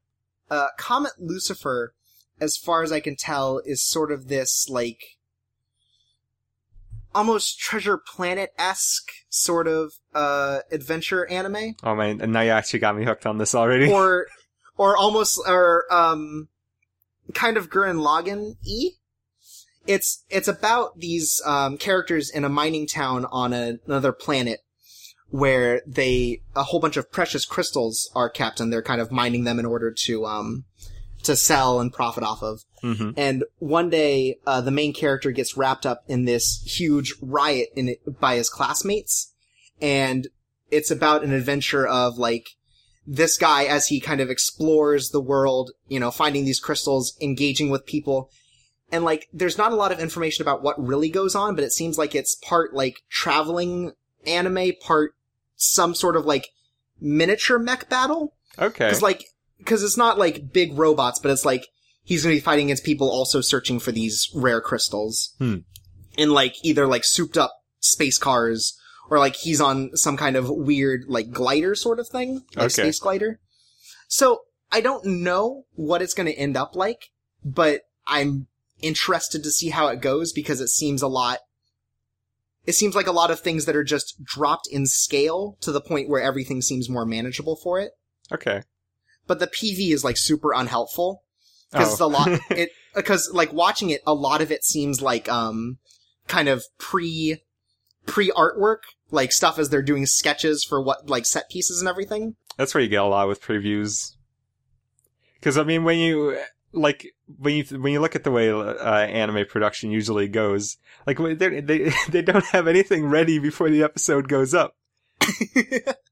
Uh, Comet Lucifer, as far as I can tell, is sort of this like almost Treasure Planet esque sort of uh adventure anime. Oh man, and now you actually got me hooked on this already. or [laughs] or almost or um kind of Gurren Lagann e. It's it's about these um, characters in a mining town on a, another planet where they a whole bunch of precious crystals are kept and they're kind of mining them in order to um to sell and profit off of. Hmm And one day, uh, the main character gets wrapped up in this huge riot in it by his classmates. And it's about an adventure of like, this guy as he kind of explores the world, you know, finding these crystals, engaging with people. And like, there's not a lot of information about what really goes on, but it seems like it's part like traveling anime, part some sort of like miniature mech battle. Okay. Cause like, cause it's not like big robots, but it's like he's going to be fighting against people also searching for these rare crystals Hmm. in like either like souped up space cars or like he's on some kind of weird like glider sort of thing, like Okay. space glider. So I don't know what it's going to end up like, but I'm interested to see how it goes because it seems a lot. It seems like a lot of things that are just dropped in scale to the point where everything seems more manageable for it. Okay. But the PV is like super unhelpful because Oh. it's a lot it [laughs] because like watching it a lot of it seems like um kind of pre pre artwork like stuff as they're doing sketches for what like set pieces and everything That's where you get a lot with previews. Because I mean, when you like when you when you look at the way uh, anime production usually goes, like they they [laughs] they don't have anything ready before the episode goes up. [laughs]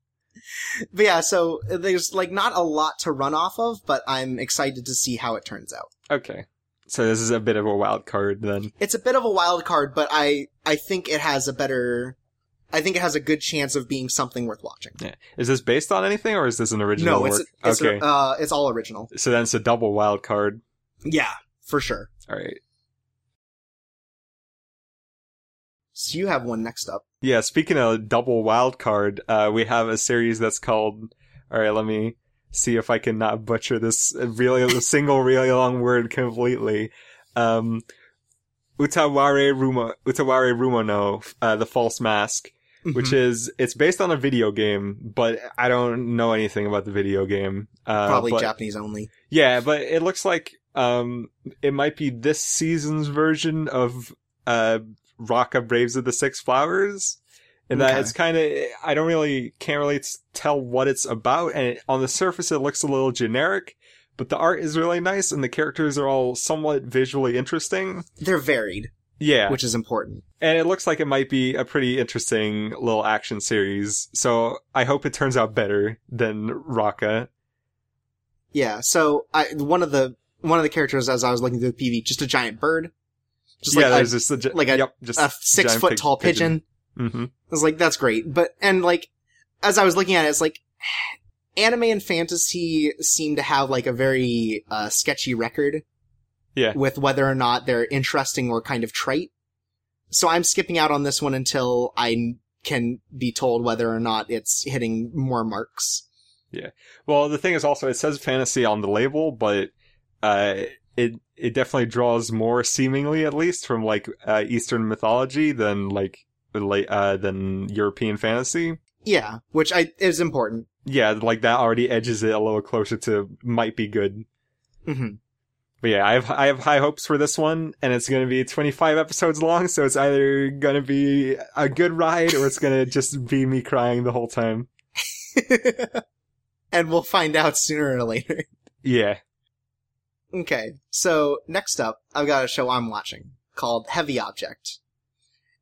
but yeah so there's like not a lot to run off of but i'm excited to see how it turns out Okay, so this is a bit of a wild card then. it's a bit of a wild card but i i think it has a better i think it has a good chance of being something worth watching Yeah. Is this based on anything, or is this an original no it's work? it's okay, uh it's all original so then it's a double wild card. yeah for sure All right. so you have one next up Yeah, speaking of double wild card, uh, we have a series that's called. All right, let me see if I can not butcher this really a single really long word completely. Um, Utaware Rumo, Utaware Rumono, uh, the false mask, which Mhm. is it's based on a video game, but I don't know anything about the video game. Uh, probably but- Japanese only. yeah, but it looks like um it might be this season's version of uh Rokka Braves of the Six Flowers. And that it's kind of I don't really can't really tell what it's about and it, on the surface it looks a little generic, but the art is really nice and the characters are all somewhat visually interesting. They're varied, Yeah. which is important. and it looks like it might be a pretty interesting little action series. So I hope it turns out better than Rokka. Yeah. So I one of the one of the characters as I was looking through the PV, just a giant bird, just yeah, like there's a, just a, like a- yep, just a six foot tall pigeon. Mm-hmm. I was like, that's great. But and like as I was looking at it, it's like anime and fantasy seem to have like a very uh, sketchy record. Yeah. With whether or not they're interesting or kind of trite. So I'm skipping out on this one until I can be told whether or not it's hitting more marks. Yeah. Well, the thing is also it says fantasy on the label, but uh, it it definitely draws more seemingly, at least, from like uh, Eastern mythology than like uh, than European fantasy. Yeah, which I is important. Yeah, like that already edges it a little closer to might be good. hmm But yeah, I have I have high hopes for this one, and it's going to be 25 episodes long, so it's either going to be a good ride or it's going to just be me crying the whole time. [laughs] and we'll find out sooner or later. Yeah. Okay, so next up, I've got a show I'm watching called Heavy Object.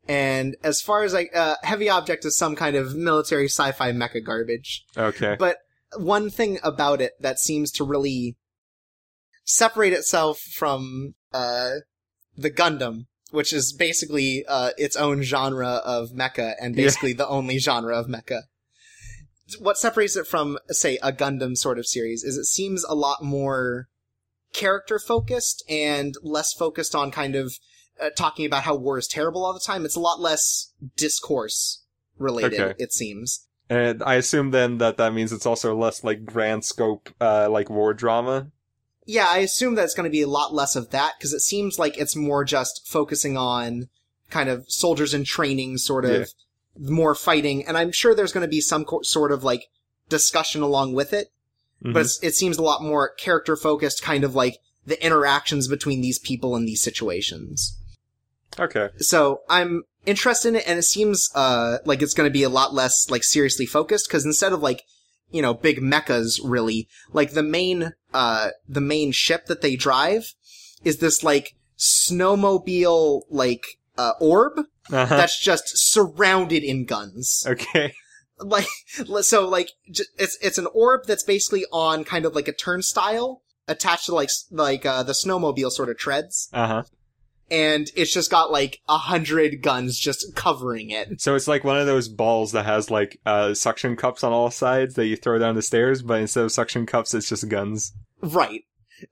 And as far as I, uh, Heavy Object is some kind of military sci-fi mecha garbage. Okay. But one thing about it that seems to really separate itself from, uh, the Gundam, which is basically, uh, its own genre of mecha and Yeah. basically the only genre of mecha. What separates it from, say, a Gundam sort of series is it seems a lot more character focused and less focused on kind of uh, talking about how war is terrible all the time. It's a lot less discourse related, Okay. it seems. And I assume then that that means it's also less like grand scope, uh, like war drama. Yeah, I assume that it's going to be a lot less of that because it seems like it's more just focusing on kind of soldiers in training, sort of more fighting, and I'm sure there's going to be some co- sort of like discussion along with it. Mhm. But it's, it seems a lot more character focused, kind of like the interactions between these people in these situations. okay. So I'm interested in it, and it seems uh like it's going to be a lot less like seriously focused because instead of like you know big mechas, really like the main uh the main ship that they drive is this like snowmobile like uh orb Uh-huh. that's just surrounded in guns. okay. [laughs] Like [laughs] so like j- it's it's an orb that's basically on kind of like a turnstile attached to like like uh the snowmobile sort of treads Uh huh. and it's just got like a hundred guns just covering it. So it's like one of those balls that has like uh suction cups on all sides that you throw down the stairs, but instead of suction cups, it's just guns. Right.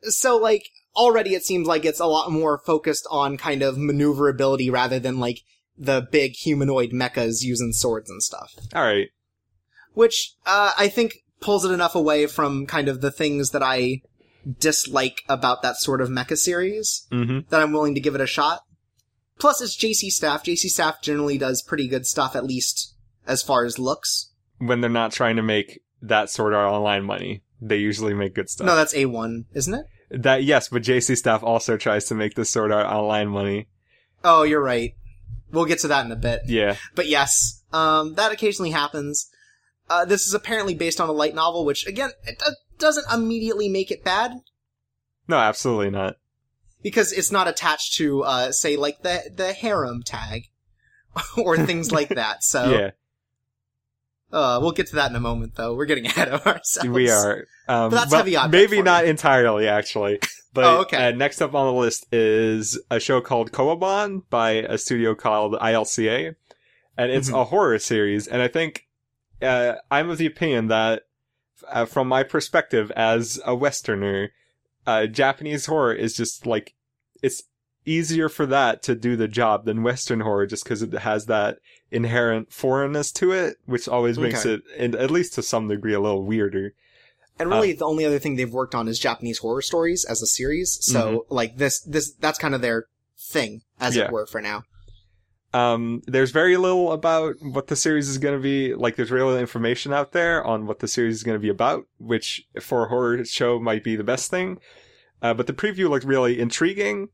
So like, already it seems like it's a lot more focused on kind of maneuverability rather than like the big humanoid mechas using swords and stuff. All right. Which, uh, I think pulls it enough away from kind of the things that I dislike about that sort of mecha series Mm-hmm. that I'm willing to give it a shot. Plus, it's JC Staff. JC Staff generally does pretty good stuff, at least as far as looks. When they're not trying to make that sort of online money, they usually make good stuff. No, that's A1, isn't it? That yes, but JC staff also tries to make this sort of online money. Oh, you're right. We'll get to that in a bit. Yeah. But yes, um, that occasionally happens. Uh, this is apparently based on a light novel, which again, it do- doesn't immediately make it bad No, absolutely not. because it's not attached to, uh, say, like the the harem tag [laughs] or things like [laughs] that. So, Yeah, uh, we'll get to that in a moment, though. We're getting [laughs] ahead of ourselves. we are. Um, But that's heavy Maybe not me. entirely, actually. But Oh, okay. uh, next up on the list is a show called Kowabon by a studio called ILCA, and it's Mhm. a horror series. And I think uh, I'm of the opinion that, uh, from my perspective as a Westerner, uh, Japanese horror is just like it's easier for that to do the job than Western horror, just because it has that inherent foreignness to it, which always makes Okay. it, and at least to some degree, a little weirder. And really, the only other thing they've worked on is Japanese horror stories as a series. So, like this, this that's kind of their thing, as Yeah. it were, for now. Um, there's very little about what the series is going to be. Like, there's really little information out there on what the series is going to be about, which for a horror show might be the best thing. Uh, but the preview looked really intriguing.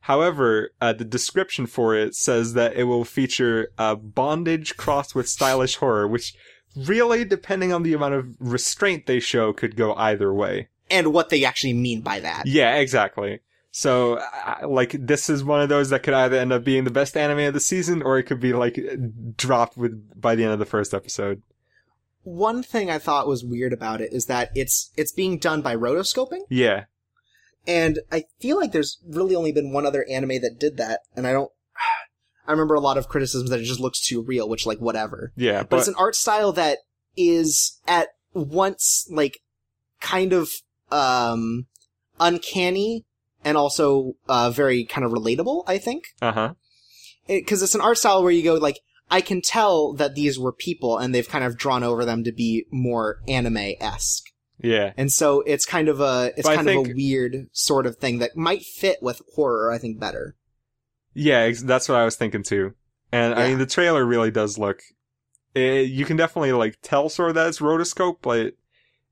However, uh, the description for it says that it will feature uh, bondage crossed with stylish horror, which really, depending on the amount of restraint they show, could go either way. And what they actually mean by that. Yeah, exactly. So, like, this is one of those that could either end up being the best anime of the season, or it could be like dropped with by the end of the first episode. One thing I thought was weird about it is that it's it's being done by rotoscoping, Yeah, and I feel like there's really only been one other anime that did that, and I don't. [sighs] I remember a lot of criticisms that it just looks too real, which like whatever. yeah, but, but it's an art style that is at once like kind of um uncanny and also uh very kind of relatable i think uh huh, because it's an art style where you go like i can tell that these were people and they've kind of drawn over them to be more anime-esque yeah, and so it's kind of a it's But kind of a weird sort of thing that might fit with horror i think better yeah. That's what I was thinking too. And I mean, the trailer really does look. It, you can definitely like tell sort of that it's rotoscope, but it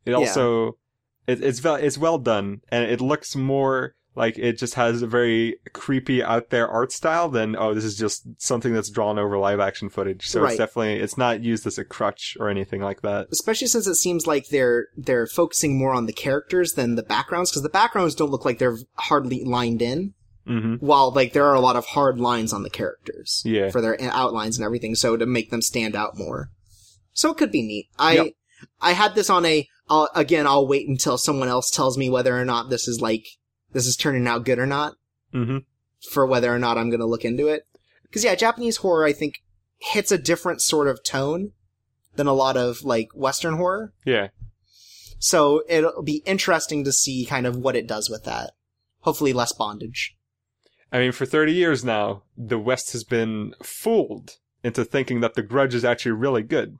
Yeah. also it, it's ve- it's well done, and it looks more like it just has a very creepy out there art style then oh this is just something that's drawn over live action footage. So Right. it's definitely it's not used as a crutch or anything like that. especially since it seems like they're they're focusing more on the characters than the backgrounds because the backgrounds don't look like they're hardly lined in hmm while like there are a lot of hard lines on the characters Yeah. for their outlines and everything so to make them stand out more so it could be neat i Yep. i had this on a I'll, again i'll wait until someone else tells me whether or not this is like this is turning out good or not hmm for whether or not i'm gonna look into it. Because yeah japanese horror i think hits a different sort of tone than a lot of like western horror. Yeah. so it'll be interesting to see kind of what it does with that. Hopefully less bondage. I mean, for 30 years now, the West has been fooled into thinking that The Grudge is actually really good.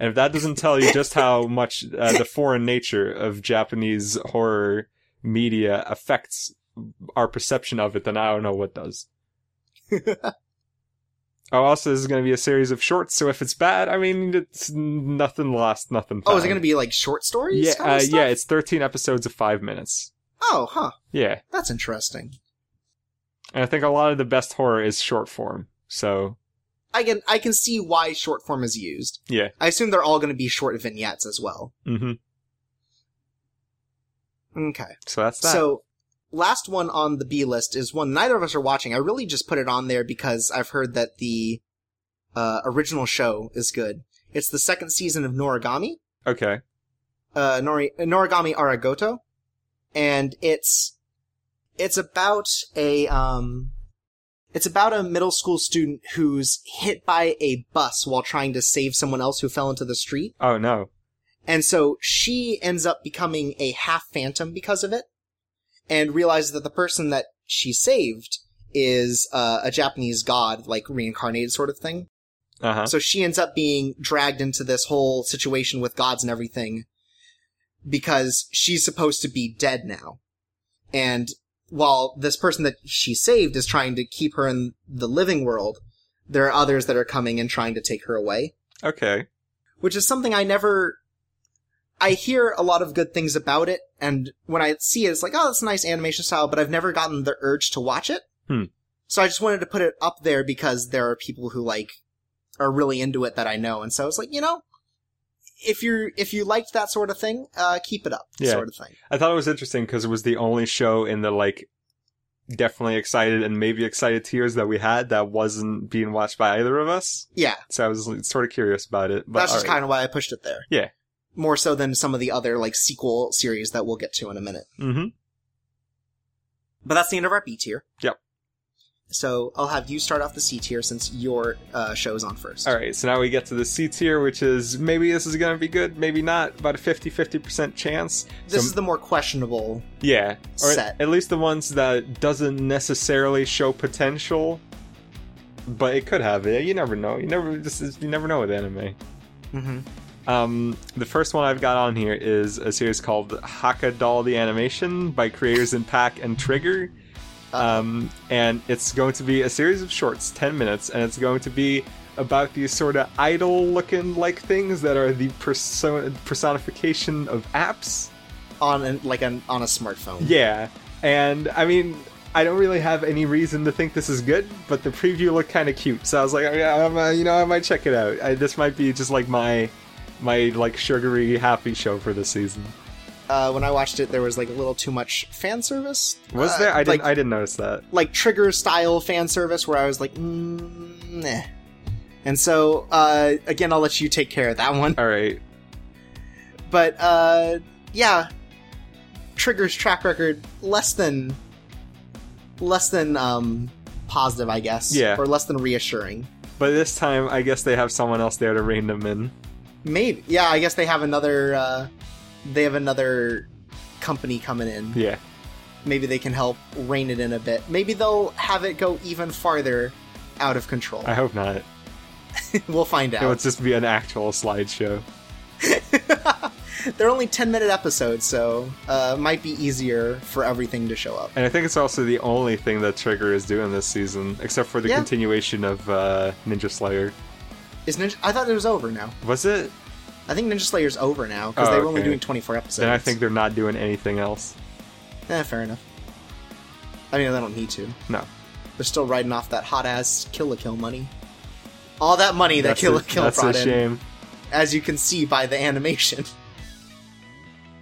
And if that doesn't tell you just how [laughs] much uh, the foreign nature of Japanese horror media affects our perception of it, then I don't know what does. [laughs] Oh, also, this is going to be a series of shorts, so if it's bad, I mean, it's nothing lost, nothing Oh, is it going to be like short stories? Yeah, uh, yeah, it's 13 episodes of five minutes. Oh, huh. Yeah. That's interesting. And I think a lot of the best horror is short form. So, I can I can see why short form is used. yeah. I assume they're all going to be short vignettes as well. hmm Okay. So that's that. So, last one on the B list is one neither of us are watching. I really just put it on there because I've heard that the uh, original show is good. It's the second season of Noragami. okay. uh, Nori- Noragami Aragoto, and it's it's about a um, it's about a middle school student who's hit by a bus while trying to save someone else who fell into the street, Oh no. And so she ends up becoming a half phantom because of it. and realizes that the person that she saved is uh, a Japanese god, like reincarnated sort of thing. Uh huh. So she ends up being dragged into this whole situation with gods and everything because she's supposed to be dead now. And while this person that she saved is trying to keep her in the living world, there are others that are coming and trying to take her away, Okay. which is something I never. I hear a lot of good things about it, and when I see it, it's like, oh, that's a nice animation style, but I've never gotten the urge to watch it. Hmm. So I just wanted to put it up there because there are people who like are really into it that I know, and so I was like, you know, if you're if you liked that sort of thing, uh, keep it up, Yeah. sort of thing. I thought it was interesting because it was the only show in the like definitely excited and maybe excited tears that we had that wasn't being watched by either of us. Yeah, So I was sort of curious about it. But that's just alright. kind of why I pushed it there. Yeah. More so than some of the other like sequel series that we'll get to in a minute. Mhm. But that's the end of our B tier. Yep. So I'll have you start off the C tier since your uh, is on first. All right, so now we get to the C tier, which is maybe this is going to be good, maybe not, about a 50 50% chance. This So- is the more questionable. Yeah, or set. at least the ones that doesn't necessarily show potential, but it could have it. You never know. You never this is you never know with anime. Mm-hmm. Um, the first one I've got on here is a series called Hacka Doll the Animation by creators in Pack and Trigger. Um, and it's going to be a series of shorts, 10 minutes, and it's going to be about these sort of idol looking like things that are the perso- personification of apps. On an, like an, on a smartphone. Yeah, and I mean, I don't really have any reason to think this is good, but the preview looked kind of cute, so I was like, yeah, I'm, uh, you know, I might check it out. I, this might be just like my, my like sugary happy show for this season. Uh, when I watched it, there was like a little too much fan service. Was Uh, there? I didn't. Like, I didn't notice that. like trigger style fan service where I was like, mm, nah. And so, uh, again, I'll let you take care of that one. All right. But, uh, yeah. Trigger's track record, less than, less than, um, positive, I guess. Yeah. Or less than reassuring. But this time, I guess they have someone else there to rein them in. Maybe. Yeah, I guess they have another, uh, they have another company coming in. Yeah. Maybe they can help rein it in a bit. Maybe they'll have it go even farther out of control. I hope not. [laughs] we'll find out. It would just be an actual slideshow. [laughs] They're only 10 minute episodes, so uh, might be easier for everything to show up. And I think it's also the only thing that Trigger is doing this season, except for the Yeah. continuation of uh, Ninja Slayer. Is Ninja? I thought it was over now. Was it? I think Ninja Slayer's over now because Oh, they were only doing 24 episodes. Then I think they're not doing anything else. Eh, fair enough. I mean, they don't need to. No. They're still riding off that hot ass Kill la Kill money. All that money that Kill a, Kill that's brought a in, shame. as you can see by the animation.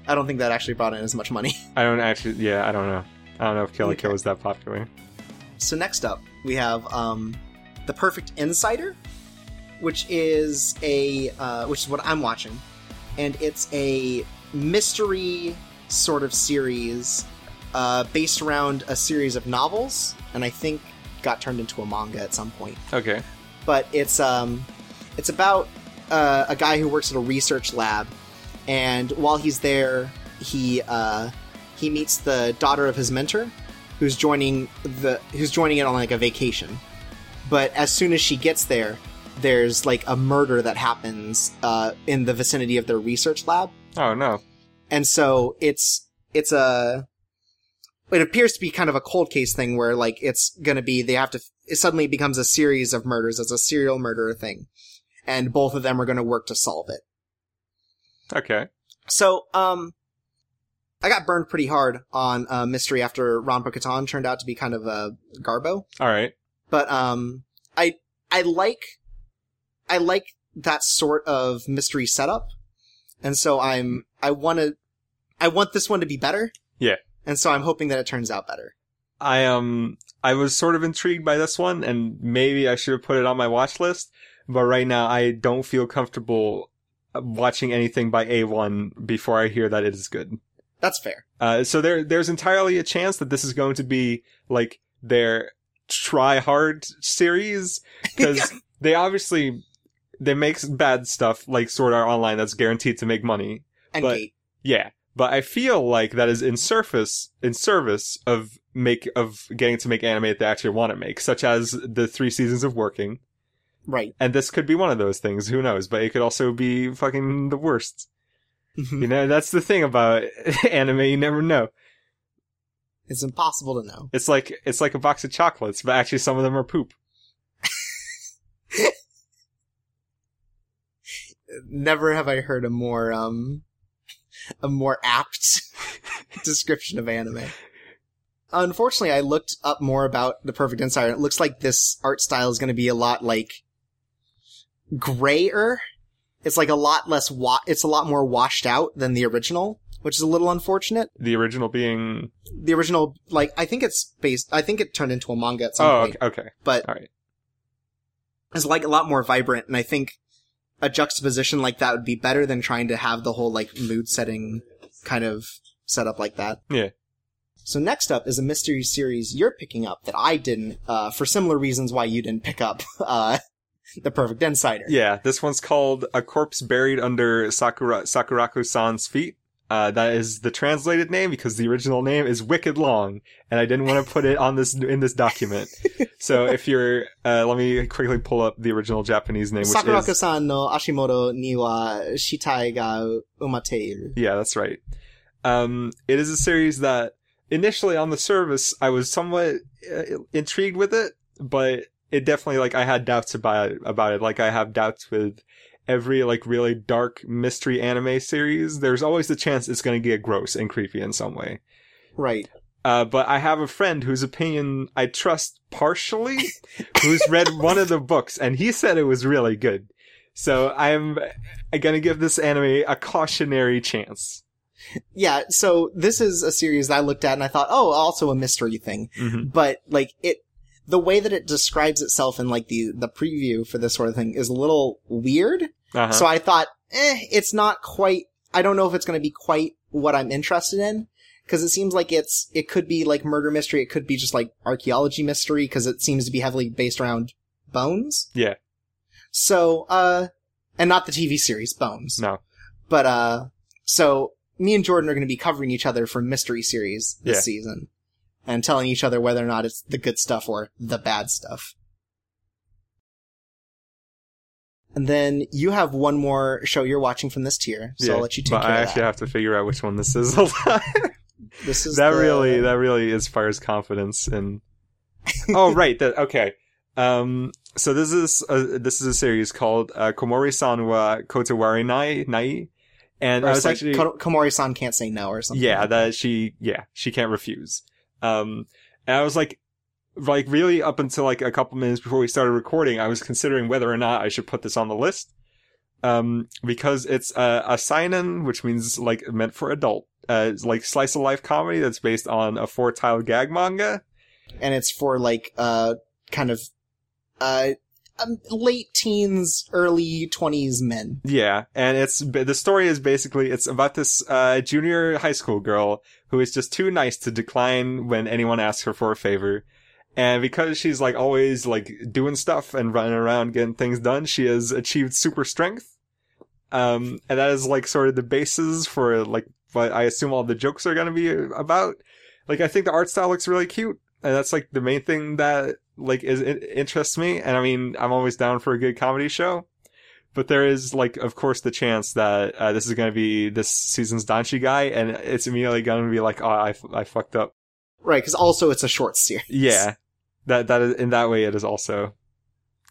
I don't think that actually brought in as much money. [laughs] I don't actually. Yeah, I don't know. I don't know if Kill Okay. Kill was that popular. So next up, we have um, the Perfect Insider, which is a uh, which is what I'm watching, and it's a mystery sort of series uh, based around a series of novels, and I think got turned into a manga at some point. Okay. But it's um, it's about uh, a guy who works at a research lab, and while he's there, he uh, he meets the daughter of his mentor, who's joining the who's joining it on like a vacation. But as soon as she gets there, there's like a murder that happens uh, in the vicinity of their research lab, Oh no. and so it's it's a it appears to be kind of a cold case thing where like it's gonna be they have to it suddenly becomes a series of murders as a serial murderer thing and both of them are gonna work to solve it Okay. so um i got burned pretty hard on uh, mystery after Ranpo Kitan turned out to be kind of a garbo All right. but um i i like i like that sort of mystery setup and so i'm i want to i want this one to be better Yeah. and so i'm hoping that it turns out better I um I was sort of intrigued by this one, and maybe I should have put it on my watch list. But right now, I don't feel comfortable watching anything by A1 before I hear that it is good. that's fair Uh, so there, there's entirely a chance that this is going to be like their try hard series [laughs] because they obviously they make bad stuff like Sword Art Online that's guaranteed to make money. and But- gate Yeah, but I feel like that is in surface in service of make of getting to make anime that they actually want to make, such as the three seasons of working. Right. And this could be one of those things. Who knows? But it could also be fucking the worst. Mm-hmm. You know, that's the thing about [laughs] anime. You never know. it's impossible to know. It's like it's like a box of chocolates, but actually some of them are poop. Never have I heard a more um a more apt [laughs] description of anime. Unfortunately, I looked up more about the Perfect Insider. It looks like this art style is going to be a lot like grayer. It's like a lot less wa- it's a lot more washed out than the original, which is a little unfortunate. The original being The original like I think it's based I think it turned into a manga at some oh point, okay, okay. but all right. It's like a lot more vibrant and I think a juxtaposition like that would be better than trying to have the whole like mood setting kind of setup like that. Yeah. So next up is a mystery series you're picking up that I didn't, uh, for similar reasons why you didn't pick up, [laughs] uh, The Perfect Insider. Yeah, this one's called A Corpse Buried Under Sakura Sakurako-san's Feet. Uh, that is the translated name because the original name is wicked long, and I didn't want to put it on this in this document. [laughs] so if you're, uh, let me quickly pull up the original Japanese name, which is Sakurako-san no Ashimoto ni wa shitai ga umateiru. yeah, that's right. Um, it is a series that initially on the service I was somewhat uh, intrigued with it, but it definitely like I had doubts about it, about it. Like I have doubts with every like really dark mystery anime series. There's always the chance it's going to get gross and creepy in some way. Right. Uh, but I have a friend whose opinion I trust partially, who's read [laughs] one of the books, and he said it was really good. So I'm gonna give this anime a cautionary chance. Yeah, so this is a series that I looked at and I thought, oh, also a mystery thing. hmm But, like, it, the way that it describes itself in, like, the, the preview for this sort of thing is a little weird. Uh-huh. So I thought, eh, it's not quite, I don't know if it's going to be quite what I'm interested in. Cause it seems like it's, it could be like murder mystery. It could be just like archaeology mystery cause it seems to be heavily based around bones. Yeah. So, uh, and not the TV series Bones. No. But, uh, so me and Jordan are going to be covering each other for mystery series this Yeah. season and telling each other whether or not it's the good stuff or the bad stuff. And then you have one more show you're watching from this tier, so yeah. I'll let you take but care I of actually that. have to figure out which one this is. [laughs] This is that the- really that really inspires confidence and [laughs] oh right that okay um so this is a, this is a series called uh, komori-san wa kotowari nai nai and i was like actually Komori-san can't say no or something. yeah like that she yeah she can't refuse um and i was like like really up until like a couple minutes before we started recording i was considering whether or not i should put this on the list. Um because it's uh, a seinen which means like meant for adult uh like slice of life comedy that's based on a four tile gag manga. And it's for like uh kind of uh um, late teens, early twenties men. Yeah, and it's the story is basically it's about this uh, junior high school girl who is just too nice to decline when anyone asks her for a favor, and because she's like always like doing stuff and running around getting things done, she has achieved super strength. Um, and that is like sort of the basis for like what I assume all the jokes are gonna be about. Like I think the art style looks really cute, and that's like the main thing that like is interests me. And I mean, I'm always down for a good comedy show but there is like of course the chance that uh, this is going to be this season's Danchigai and it's immediately going to be like oh I, I fucked up Right, because also it's a short series. yeah that that is in that way it is also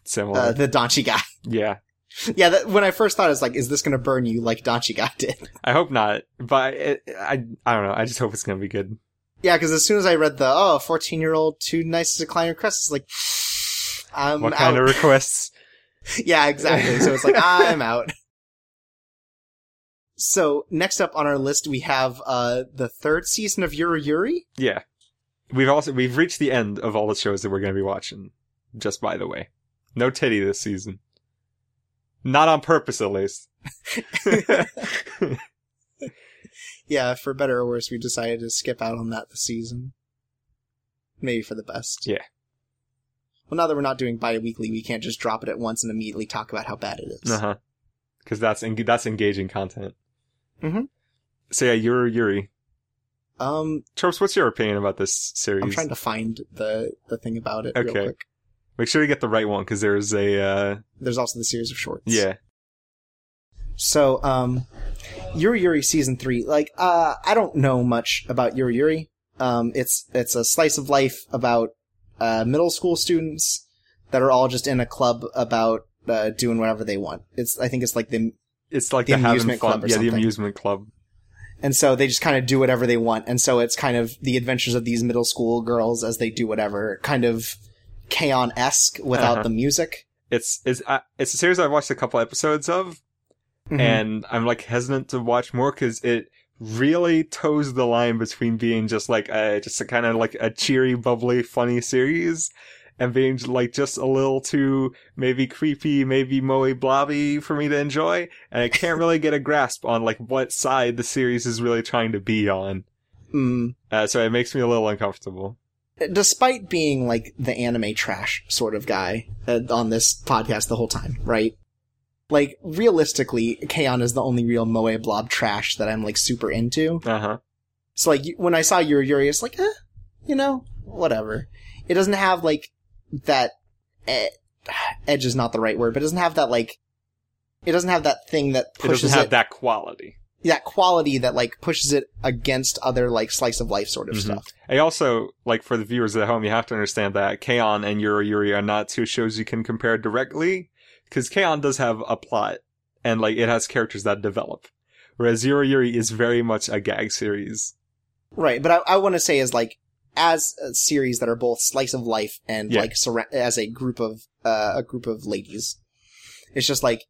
similar Uh, the Danchigai. [laughs] yeah yeah, that, when I first thought, it was like, is this going to burn you like Danchigai did? [laughs] I hope not but it, I I don't know I just hope it's going to be good Yeah, because as soon as I read the, oh, 14 year old, too nice to decline requests, it's like, [sighs] I'm what out. of requests [laughs] yeah, exactly. So it's like, I'm out. So next up on our list, we have, uh, the third season of YuruYuri. yeah we've also we've reached the end of all the shows that we're going to be watching just by the way no titty this season not on purpose at least [laughs] Yeah, for better or worse, we decided to skip out on that this season. Maybe for the best. Yeah. Well, now that we're not doing bi-weekly, we can't just drop it at once and immediately talk about how bad it is. Uh huh. Because that's en- that's engaging content. Mhm. So yeah, YuruYuri. Um, Tropes, what's your opinion about this series? I'm trying to find the the thing about it real Okay. quick. Make sure you get the right one because there's a uh, There's also the series of shorts. yeah. So, um, YuruYuri season three, like, uh, I don't know much about YuruYuri. Um, it's, it's a slice of life about, uh, middle school students that are all just in a club about, uh, doing whatever they want. It's, I think it's like the, It's like The the, amusement club or yeah, the amusement club. And so they just kind of do whatever they want. And so it's kind of the adventures of these middle school girls as they do whatever, kind of K-On-esque without Uh-huh. the music. It's it's uh, it's a series I've watched a couple episodes of, Mhm. and I'm like hesitant to watch more because it really toes the line between being just like a just a kind of like a cheery, bubbly, funny series. And being like just a little too maybe creepy, maybe moe blobby for me to enjoy, and I can't really get a grasp on like what side the series is really trying to be on. Mm. Uh, so it makes me a little uncomfortable. despite being like the anime trash sort of guy uh, on this podcast the whole time, right? Like realistically, K-On! is the only real moe blob trash that I'm like super into. Uh huh. So like when I saw YuruYuri, it's like, eh, you know, whatever. It doesn't have like that. Eh, edge is not the right word, but it doesn't have that like. It doesn't have that thing that It pushes doesn't have it- that quality. that quality that like pushes it against other like slice of life sort of Mhm. stuff. I also, like for the viewers at home, you have to understand that K-On! and YuruYuri are not two shows you can compare directly, because K-On! does have a plot, and like it has characters that develop. Whereas YuruYuri is very much a gag series. Right, but I, I want to say is like as a series that are both slice of life and Yeah. like surra- as a group of uh, a group of ladies. It's just like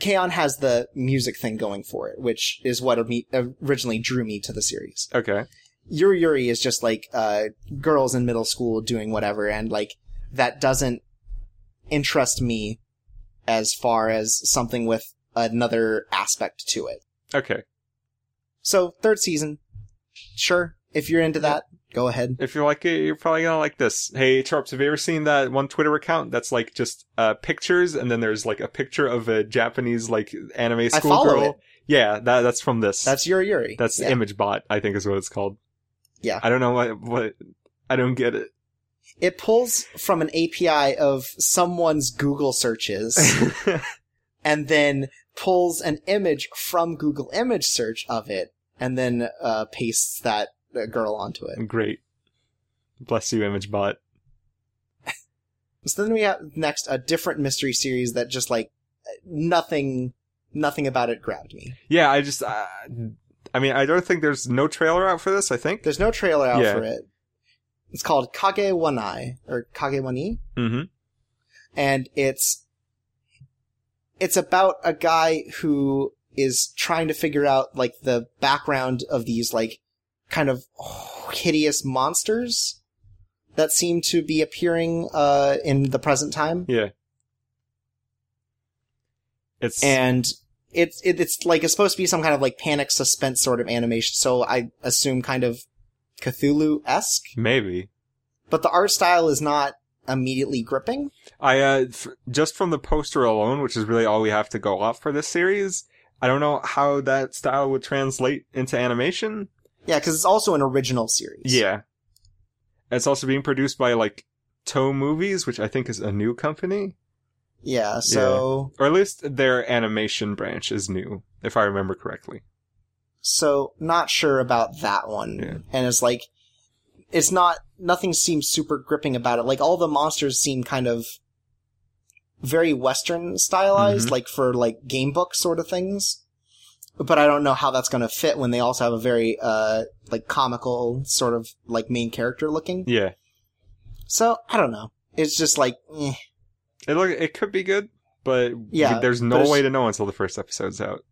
K-On! has the music thing going for it, which is what me- originally drew me to the series. Okay. YuruYuri is just like uh, girls in middle school doing whatever, and like that doesn't interest me as far as something with another aspect to it. Okay. So third season, sure. If you're into that, go ahead. If you're like it, you're probably gonna like this. Hey, Charps, have you ever seen that one Twitter account that's like just uh, pictures, and then there's like a picture of a Japanese like anime I school girl? Yeah, that that's from this. That's YuruYuri. That's yeah. ImageBot, I think is what it's called. Yeah. I don't know what what I don't get it. It pulls from an API of someone's Google searches [laughs] and then pulls an image from Google image search of it and then uh, pastes that uh, girl onto it. Great. Bless you, ImageBot. So then we have next a different mystery series that just like nothing, nothing about it grabbed me. Yeah, I just, uh, I mean, I don't think there's no trailer out for this. I think. There's no trailer out Yeah. for it. It's called Kage Wanai or Kage Wani. Mm-hmm. and it's it's about a guy who is trying to figure out like the background of these like kind of hideous monsters that seem to be appearing uh in the present time Yeah. It's and it's it, it's like it's supposed to be some kind of like panic suspense sort of animation so i assume kind of cthulhu-esque maybe. but the art style is not immediately gripping I uh, f- just from the poster alone, which is really all we have to go off for this series. I don't know how that style would translate into animation. Yeah because it's also an original series Yeah. It's also being produced by like Tomovies, which I think is a new company, yeah so or at least their animation branch is new, if I remember correctly. So not sure about that one. Yeah. And it's like it's not nothing seems super gripping about it. Like all the monsters seem kind of very western stylized, Mhm. like for like game book sort of things. But I don't know how that's going to fit when they also have a very uh like comical sort of like main character looking. Yeah. So I don't know. It's just like eh. It look it could be good, but Yeah, there's no way to know until the first episode's out.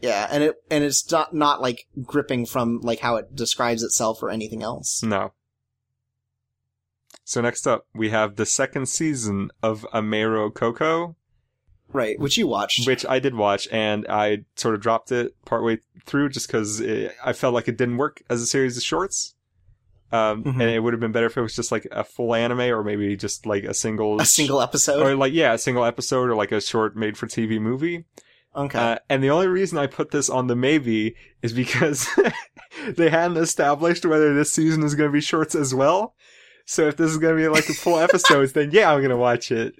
yeah, and it and it's not not like gripping from like how it describes itself or anything else. No. So next up, we have the second season of Ameiro Cocoa, Right, which you watched. which I did watch, and I sort of dropped it partway through just because I felt like it didn't work as a series of shorts. Um, Mhm. and it would have been better if it was just like a full anime, or maybe just like a single, a single episode. or like yeah, a single episode, or like a short made for TV movie. Okay. Uh, and the only reason I put this on the maybe is because [laughs] they hadn't established whether this season is going to be shorts as well. So if this is going to be like a full [laughs] episodes, then yeah, I'm going to watch it.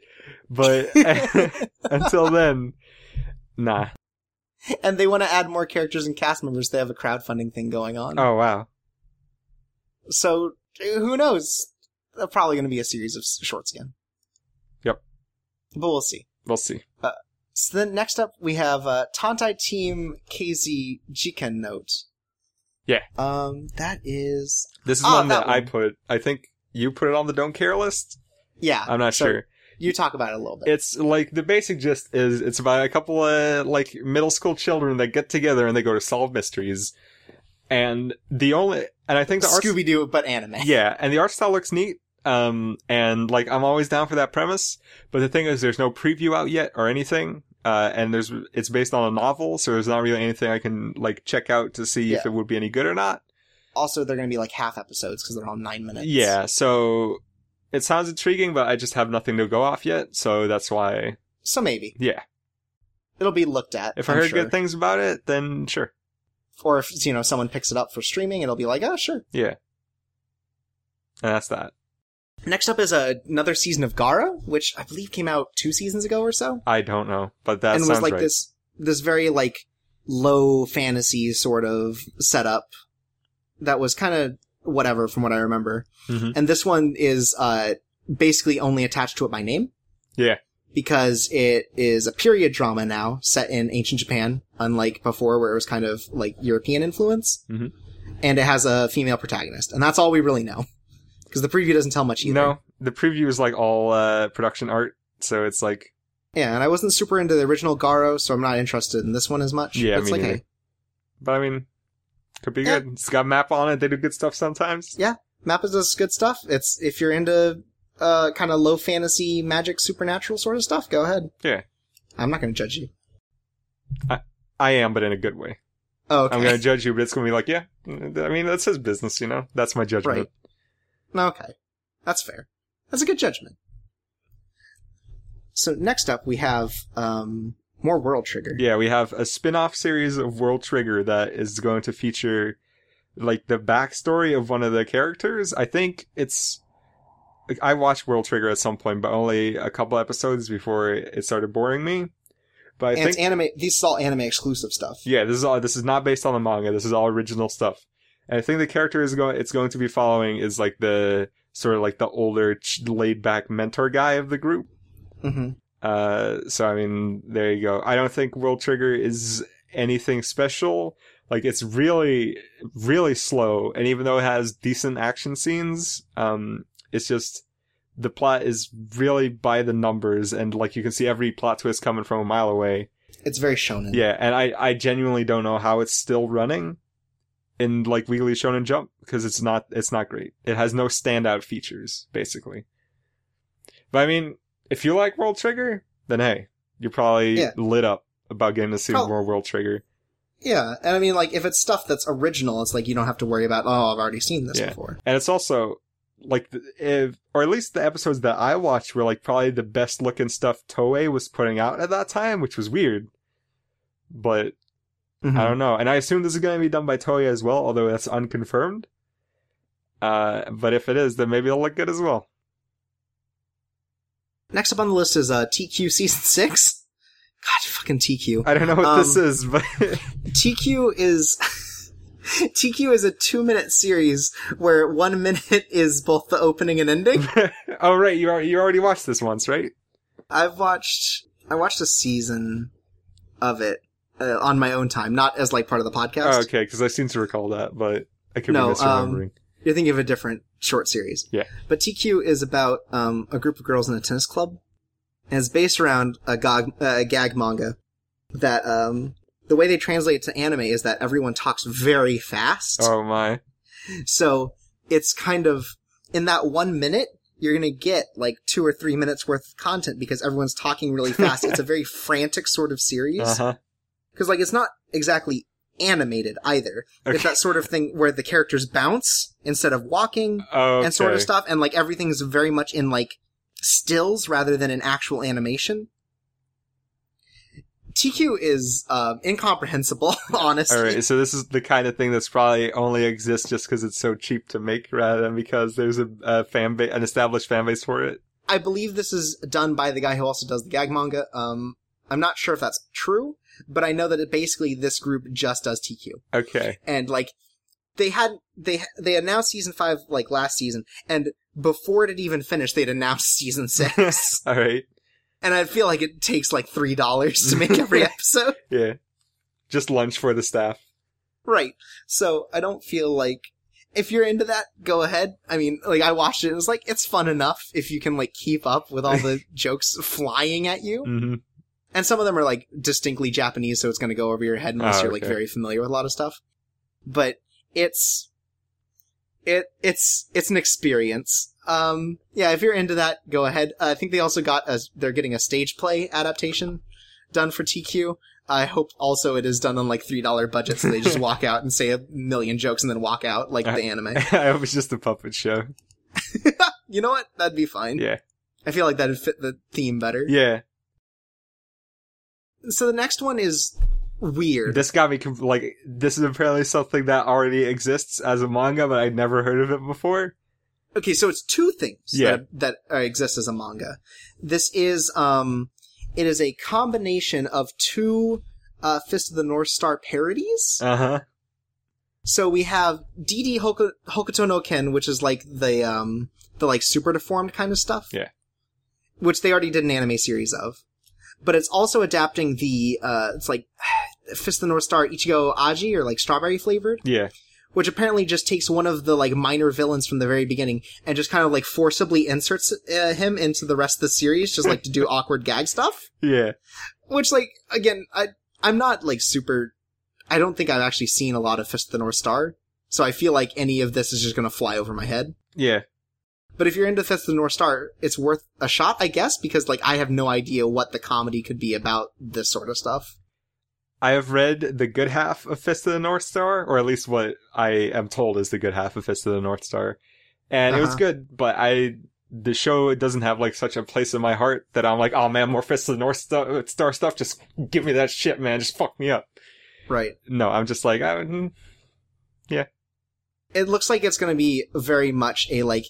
But [laughs] until then, nah. and they want to add more characters and cast members. They have a crowdfunding thing going on. Oh wow. So who knows? They're probably going to be a series of shorts again. Yep. But we'll see. We'll see. So then next up we have uh, Tantei Team KZ Jiken Note. Yeah. Um, that is This is Ah, one that, that I put. I think you put it on the don't care list. yeah. I'm not so sure. You talk about it a little bit. It's like the basic gist is it's about a couple of like middle school children that get together and they go to solve mysteries. And the only and I think the art Scooby Doo, but anime. Yeah, and the art style looks neat. Um, and like I'm always down for that premise. But the thing is, there's no preview out yet or anything. Uh, and there's it's based on a novel, so there's not really anything I can like check out to see if it would be any good or not. Also, they're going to be like half episodes because they're all nine minutes. Yeah, so it sounds intriguing, but I just have nothing to go off yet. So that's why, So maybe yeah. it'll be looked at. If i I'm heard sure. good things about it, then sure. or if you know someone picks it up for streaming, it'll be like, oh sure. Yeah. And that's that. Next up is uh, another season of Garo, which I believe came out two seasons ago or so, I don't know, but that and sounds was like right. this this very like low fantasy sort of setup that was kind of whatever from what I remember. Mhm. And this one is uh, basically only attached to it by name. Yeah. Because it is a period drama now set in ancient Japan, unlike before where it was kind of like European influence. Mhm. And it has a female protagonist. And that's all we really know. Because the preview doesn't tell much either. No, the preview is like all uh, production art, so it's like Yeah, and I wasn't super into the original Garo, so I'm not interested in this one as much. Yeah, it's me like, neither. hey, But I mean, could be Yeah. good. It's got map on it. They do good stuff sometimes. Yeah. Mappa does good stuff. It's if you're into uh kind of low fantasy, magic, supernatural sort of stuff, go ahead. Yeah. I'm not going to judge you. I am, but in a good way. Oh, okay. I'm gonna [laughs] judge you, but it's gonna be like, yeah. I mean, that's his business, you know. That's my judgment. Right. Okay. That's fair. That's a good judgment. So next up we have um more World Trigger. Yeah, we have a spin-off series of World Trigger that is going to feature like the backstory of one of the characters. I think it's I watched World Trigger at some point, but only a couple episodes before it started boring me. But I and think it's anime. This is all anime exclusive stuff. Yeah, this is all. This is not based on the manga. This is all original stuff. And I think the character is going. It's going to be following is like the sort of like the older, laid back mentor guy of the group. hmm Uh, so I mean, there you go. I don't think World Trigger is anything special. Like it's really, really slow, and even though it has decent action scenes, um, it's just the plot is really by the numbers, and like you can see every plot twist coming from a mile away. It's very shonen. Yeah, and I, I genuinely don't know how it's still running in like Weekly Shonen Jump because it's not it's not great. It has no standout features basically. But I mean, if you like World Trigger, then hey, you're probably Yeah. lit up about getting to see more World Trigger. Yeah, and I mean, like, if it's stuff that's original, it's like you don't have to worry about, oh, I've already seen this Yeah. before. And it's also like if or at least the episodes that I watched were like probably the best looking stuff Toei was putting out at that time, which was weird. But Mhm. I don't know. And I assume this is going to be done by Toei as well, although that's unconfirmed. Uh, but if it is, then maybe it'll look good as well. Next up on the list is uh, Teekyu Season [laughs] 6. God, fucking Teekyu. I don't know what this Um, is, but [laughs] Teekyu is. [laughs] Teekyu is a two minute series where one minute is both the opening and ending. oh right, you already, you already watched this once, right? I've watched, I watched a season of it uh, on my own time, not as like part of the podcast. Oh, okay, because I seem to recall that, but I could No, be misremembering. You're thinking of a different short series. Yeah. But Teekyu is about um, a group of girls in a tennis club, and it's based around a, gog, uh, a gag manga that um, the way they translate it to anime is that everyone talks very fast. oh my. So it's kind of in that one minute, you're gonna get like two or three minutes worth of content because everyone's talking really fast. it's a [laughs] very frantic sort of series Uh huh. because like it's not exactly animated either. It's that sort of thing where the characters bounce instead of walking Oh, and sort of stuff, and like everything's very much in like stills rather than an actual animation. Teekyu is uh, incomprehensible, [laughs] honestly. All right, so this is the kind of thing that's probably only exists just because it's so cheap to make, rather than because there's a, a fan base, an established fan base for it. I believe this is done by the guy who also does the gag manga. Um, I'm not sure if that's true, but I know that it basically this group just does Teekyu. Okay. And like, they had, they, they announced season five like last season, and before it had even finished, they'd announced season [laughs] six. All right. and I feel like it takes like three dollars to make every [laughs] episode. Yeah. Just lunch for the staff. right. So I don't feel like, if you're into that, go ahead. I mean, like I watched it and it was like, it's fun enough if you can like keep up with all the [laughs] jokes flying at you. hmm And some of them are like distinctly Japanese, so it's going to go over your head unless Oh, you're like very familiar with a lot of stuff. But it's it it's it's an experience. Um, yeah, if you're into that, go ahead. Uh, I think they also got a they're getting a stage play adaptation done for Teekyu. I hope also it is done on like three dollar budget, so they just [laughs] walk out and say a million jokes and then walk out like the anime. [laughs] I hope it's just a puppet show. [laughs] you know what? That'd be fine. Yeah. I feel like that'd fit the theme better. Yeah. So the next one is weird. This got me like this is apparently something that already exists as a manga, but I'd never heard of it before. Okay, so it's two things Yeah. that, that uh, exist as a manga. This is, um, it is a combination of two, uh, Fist of the North Star parodies. Uh huh. so we have DD Hoku- Hokuto no Ken, which is like the, um, the like super deformed kind of stuff. Yeah. Which they already did an anime series of. But it's also adapting the, uh, it's like, [sighs] Fist of the North Star Ichigo Aji, or like strawberry flavored. Yeah. which apparently just takes one of the like minor villains from the very beginning and just kind of like forcibly inserts uh, him into the rest of the series, just like to do [laughs] awkward gag stuff. Yeah. Which, like, again, I I'm not like super. I don't think I've actually seen a lot of Fist of the North Star, so I feel like any of this is just gonna fly over my head. Yeah. But if you're into Fist of the North Star, it's worth a shot, I guess, because like I have no idea what the comedy could be about this sort of stuff. I have read the good half of Fist of the North Star, or at least what I am told is the good half of Fist of the North Star. And it was Uh-huh. good, but I, the show doesn't have like such a place in my heart that I'm like, oh man, more Fist of the North Star, stuff, just give me that shit, man, just fuck me up. Right. No, I'm just like, I, mm, it looks like it's going to be very much a like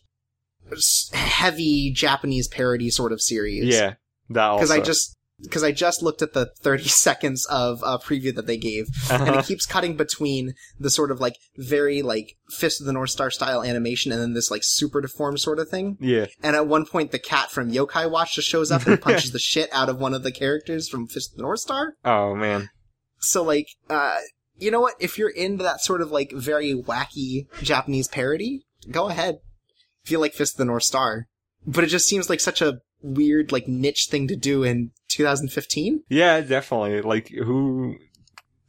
heavy Japanese parody sort of series. yeah, that because I just because I just looked at the 30 [laughs] seconds of uh, preview that they gave, and Uh-huh. it keeps cutting between the sort of like very like Fist of the North Star style animation and then this like super deformed sort of thing. yeah, And at one point, the cat from Yokai Watch just shows up and [laughs] punches the shit out of one of the characters from Fist of the North Star. oh man, So like, uh, you know what? If you're into that sort of like very wacky Japanese parody, go ahead. You like Fist of the North Star, but it just seems like such a weird like niche thing to do in 2015. yeah, definitely. Like who?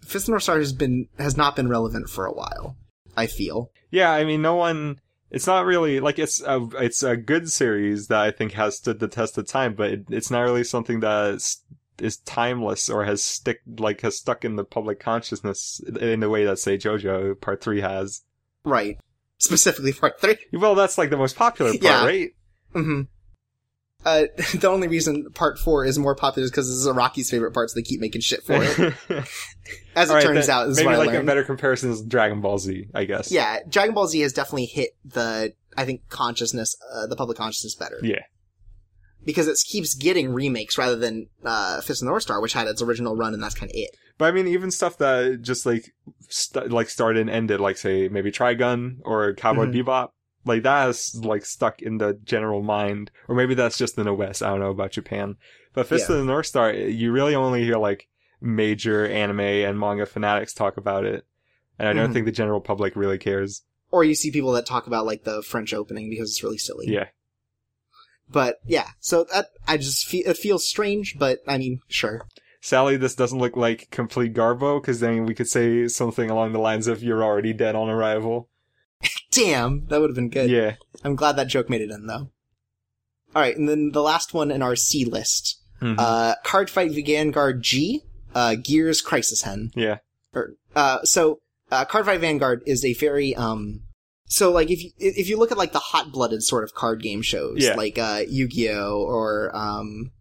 Fist of the North Star has been has not been relevant for a while. I feel. Yeah, I mean, no one. It's not really like it's a it's a good series that I think has stood the test of time, but it, it's not really something that is, is timeless or has stick like has stuck in the public consciousness in the way that say JoJo Part Three has. Right. Specifically part three. Well, that's like the most popular part, Yeah. right? hmm Uh, [laughs] the only reason part four is more popular is because this is Araki's favorite part, so they keep making shit for it. [laughs] As it right, turns out, is maybe like a better comparison is Dragon Ball Z, I guess. Yeah, Dragon Ball Z has definitely hit the, I think, consciousness, uh, the public consciousness better. Yeah. Because it keeps getting remakes rather than, uh, Fist of the North Star, which had its original run and that's kind of it. But I mean, even stuff that just like st- like started and ended, like say maybe Trigun or Cowboy Mhm. Bebop, like that is like stuck in the general mind, or maybe that's just in the West. I don't know about Japan, but Fist Yeah. of the North Star, you really only hear like major anime and manga fanatics talk about it, and I don't Mhm. think the general public really cares. Or you see people that talk about, like, the French opening because it's really silly. Yeah, But, yeah, so that, I just feel, it feels strange, but, I mean, sure. Sally, this doesn't look like complete garbo because then we could say something along the lines of "You're already dead on arrival." [laughs] Damn, that would have been good. Yeah, I'm glad that joke made it in, though. Alright, and then the last one in our C list. Mhm. Uh, Card Fight Vanguard G, uh, Gears Crisis Hen. yeah, or uh so uh card fight vanguard is a very um so like if you if you look at like the hot blooded sort of card game shows Yeah. like uh yu-gi-oh or um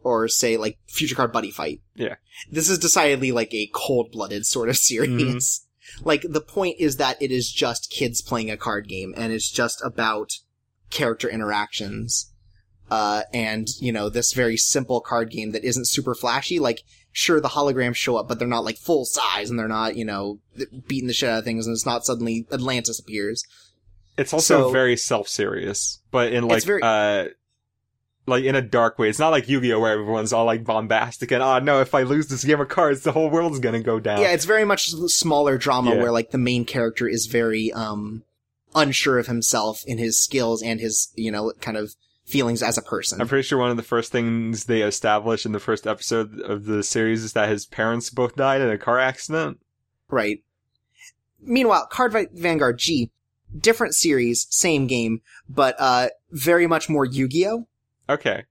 or say like Future Card Buddy Fight. Yeah. This is decidedly like a cold-blooded sort of [laughs] series. Mm-hmm. Like the point is that it is just kids playing a card game and it's just about character interactions. Uh, and, you know, this very simple card game that isn't super flashy. Like, sure, the holograms show up, but they're not like full size and they're not, you know, beating the shit out of things and it's not suddenly Atlantis appears. It's also So- very self-serious, but in like very- uh like in a dark way. It's not like Yu-Gi-Oh where everyone's all like bombastic and oh no, if I lose this game of cards, the whole world's gonna go down. Yeah, it's very much smaller drama Yeah. where like the main character is very, um, unsure of himself in his skills and his, you know, kind of feelings as a person. I'm pretty sure one of the first things they establish in the first episode of the series is that his parents both died in a car accident. Right. Meanwhile, Card Vanguard G, different series, same game, but uh very much more Yu-Gi-Oh. Okay.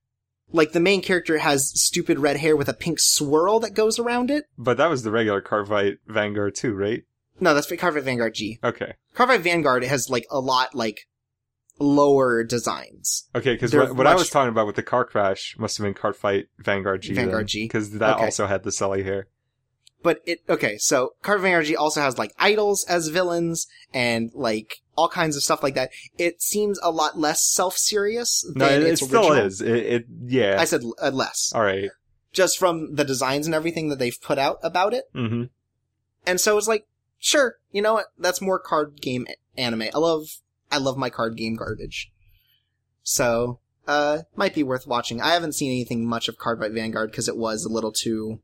Like the main character has stupid red hair with a pink swirl that goes around it. But that was the regular Fight Vanguard too, right? No, that's Fight Vanguard G. Okay. Fight Vanguard has like a lot like lower designs. Okay, because what, what I was talking about with the car crash must have been Card Fight Vanguard G. Vanguard G. Because that Okay. also had the Sully hair. But it okay, so Card Vanguard G also has like idols as villains and like all kinds of stuff like that. It seems a lot less self-serious No, than it, it its still is. It, it yeah. I said uh, less. Alright. just from the designs and everything that they've put out about it. Mm-hmm. And so it's like, sure, you know what? That's more card game anime. I love, I love my card game garbage. So, uh, might be worth watching. I haven't seen anything much of Card Fight Vanguard because it was a little too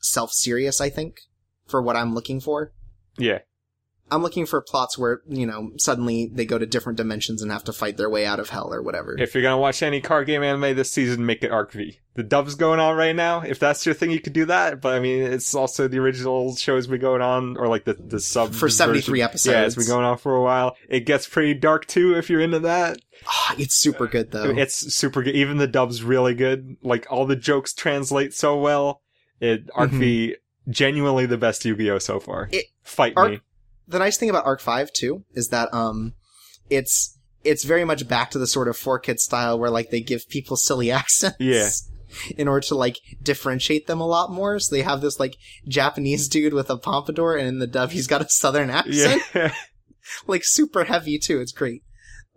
self-serious, I think, for what I'm looking for. Yeah. I'm looking for plots where, you know, suddenly they go to different dimensions and have to fight their way out of hell or whatever. If you're gonna watch any card game anime this season, make it Arc V. The dub's going on right now. If that's your thing, you could do that. But I mean, it's also the original show's been going on, or like the the sub For 73 version. episodes. Yeah, it's been going on for a while. It gets pretty dark too if you're into that. Ah, it's super good though. It's super good. Even the dub's really good. Like all the jokes translate so well. It Arc V genuinely the best Yu-Gi-Oh so far. Mm-hmm. It- Fight Arc- me. The nice thing about Arc 5 too is that um it's it's very much back to the sort of four kid style where like they give people silly [laughs] accents. Yeah. In order to like differentiate them a lot more. So they have this like Japanese dude with a pompadour and in the dub he's got a southern accent. Yeah. [laughs] Like super heavy too. It's great.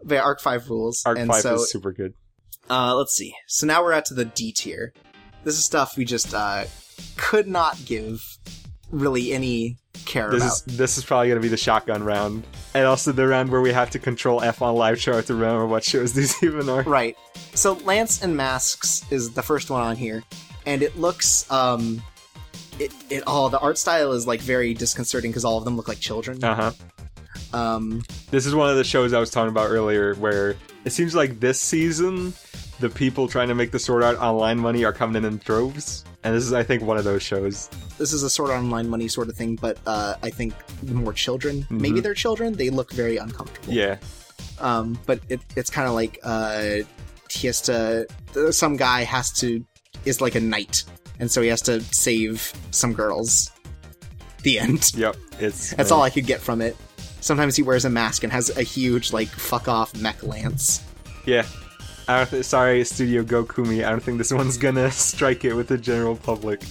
But Arc 5 rules. Arc and Five so is super good. uh let's see. So now we're at to the D tier. This is stuff we just uh could not give really any care This about. is this is probably gonna be the shotgun round, and also the round where we have to control F on live chart to remember what shows [laughs] these even are. Right. So Lance and Masks is the first one on here, and it looks um, it it oh the art style is like very disconcerting because all of them look like children. Uh huh. Um, This is one of the shows I was talking about earlier, where it seems like this season, the people trying to make the Sword Art Online money are coming in in droves, and this is, I think, one of those shows. this is a sort of online money sort of thing, but uh, I think more children. Mhm. Maybe they're children. They look very uncomfortable. Yeah, Um, but it, it's kind of like uh, he has to. Some guy has to is like a knight, and so he has to save some girls. The end. yep. It's [laughs] That's all I could get from it. Sometimes he wears a mask and has a huge, like, fuck off mech lance. Yeah. I don't th- sorry, Studio Gokumi. I don't think this one's gonna strike it with the general public.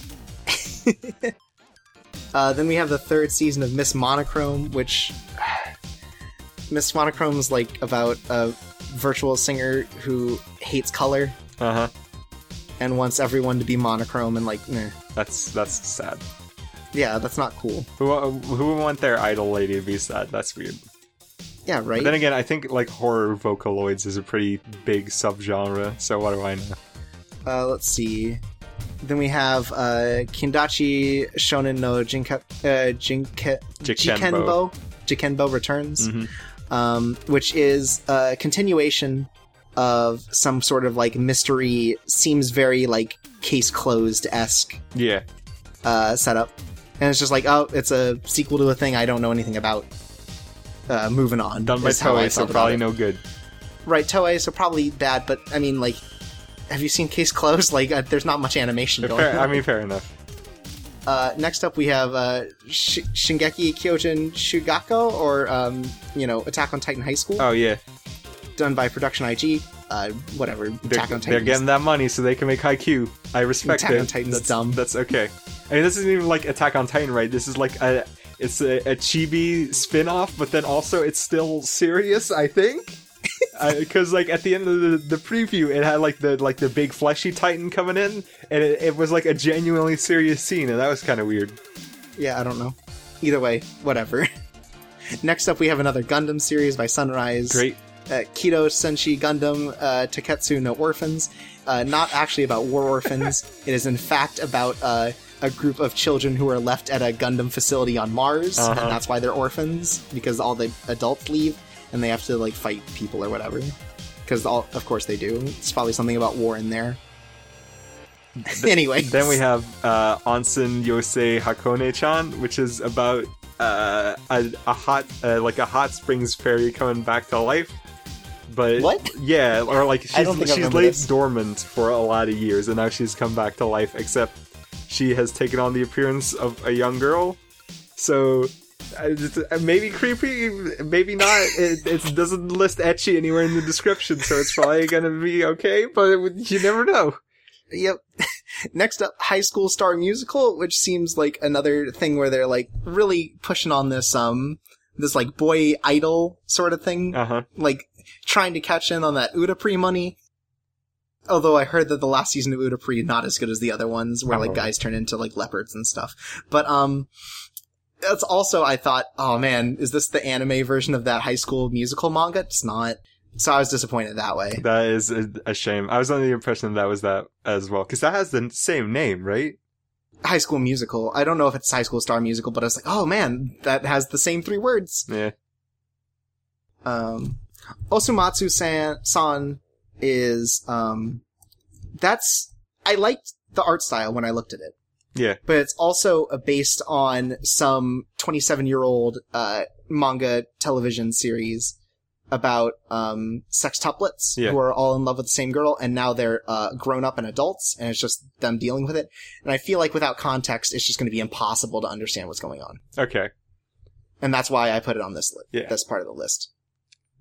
[laughs] Uh, then we have the third season of Miss Monochrome, which. [sighs] Miss Monochrome's, like, about a virtual singer who hates color Uh huh. and wants everyone to be monochrome and, like, meh. That's that's sad. Yeah, that's not cool. Who who would want their idol lady to be sad? That's weird. Yeah, right? But then again, I think like horror vocaloids is a pretty big subgenre. So what do I know? Uh, let's see. Then we have uh, Kindaichi Shonen no Jinka, uh, Jinke, Jikenbo. Jikenbo. Jikenbo returns. Mhm. um, which is a continuation of some sort of like mystery, seems very like case closed esque Yeah. uh, setup. And it's just like, oh, it's a sequel to a thing I don't know anything about. Uh, moving on. Done by Toei, so probably no good. Right, Toei, so probably bad, but I mean, like, have you seen Case Closed? [laughs] Like, uh, there's not much animation going Fair, on. I mean, fair enough. Uh, next up, we have uh, Sh- Shingeki Kyojin Shugako, or um, you know, Attack on Titan High School, Oh yeah. done by Production IG. uh, whatever. They're, Attack on they're getting that money so they can make Haikyuu. I respect Attack it. on Titan's that's, dumb. That's okay. I mean, this isn't even like Attack on Titan, right? This is like a it's a, a chibi spin-off, but then also it's still serious. I think. [laughs] Because like at the end of the, the preview, it had like the like the big fleshy Titan coming in, and it, it was like a genuinely serious scene, and that was kind of weird. Yeah, I don't know. Either way, whatever. [laughs] Next up, we have another Gundam series by Sunrise. Great. Uh, Kido Senshi Gundam uh, Tekketsu no Orphans. Uh, not actually about war orphans. [laughs] it is in fact about uh, a group of children who are left at a Gundam facility on Mars, Uh-huh. and that's why they're orphans because all the adults leave and they have to like fight people or whatever. Because of course they do. It's probably something about war in there. [laughs] anyway, Then we have uh, Onsen Yosei Hakone-chan, which is about uh, a, a hot, uh, like a hot springs fairy coming back to life. But What? Yeah, or like she's she's laid this. dormant for a lot of years, and now she's come back to life. Except she has taken on the appearance of a young girl. So. uh, Maybe creepy, maybe not. [laughs] It, it doesn't list ecchi anywhere in the description, so it's probably gonna be okay. But you never know. Yep. [laughs] Next up, High School Star Musical, which seems like another thing where they're like really pushing on this um this like boy idol sort of thing, Uh huh. like trying to catch in on that Utapri money. Although I heard that the last season of Utapri not as good as the other ones, where like guys turn into like leopards and stuff. But um, that's also I thought, oh man, is this the anime version of that High School Musical manga? It's not. So I was disappointed that way. That is a, a shame. I was under the impression that was that as well, because that has the same name, right? High School Musical. I don't know if it's High School Star Musical, but I was like, oh man, that has the same three words. Yeah. Um, Osomatsu san, san is, um, that's, I liked the art style when I looked at it, Yeah. but it's also uh, based on some 27 year old, uh, manga television series about, um, sextuplets Yeah. who are all in love with the same girl and now they're, uh, grown up and adults and it's just them dealing with it. And I feel like without context, it's just going to be impossible to understand what's going on. Okay. And that's why I put it on this list. Yeah. That's part of the list.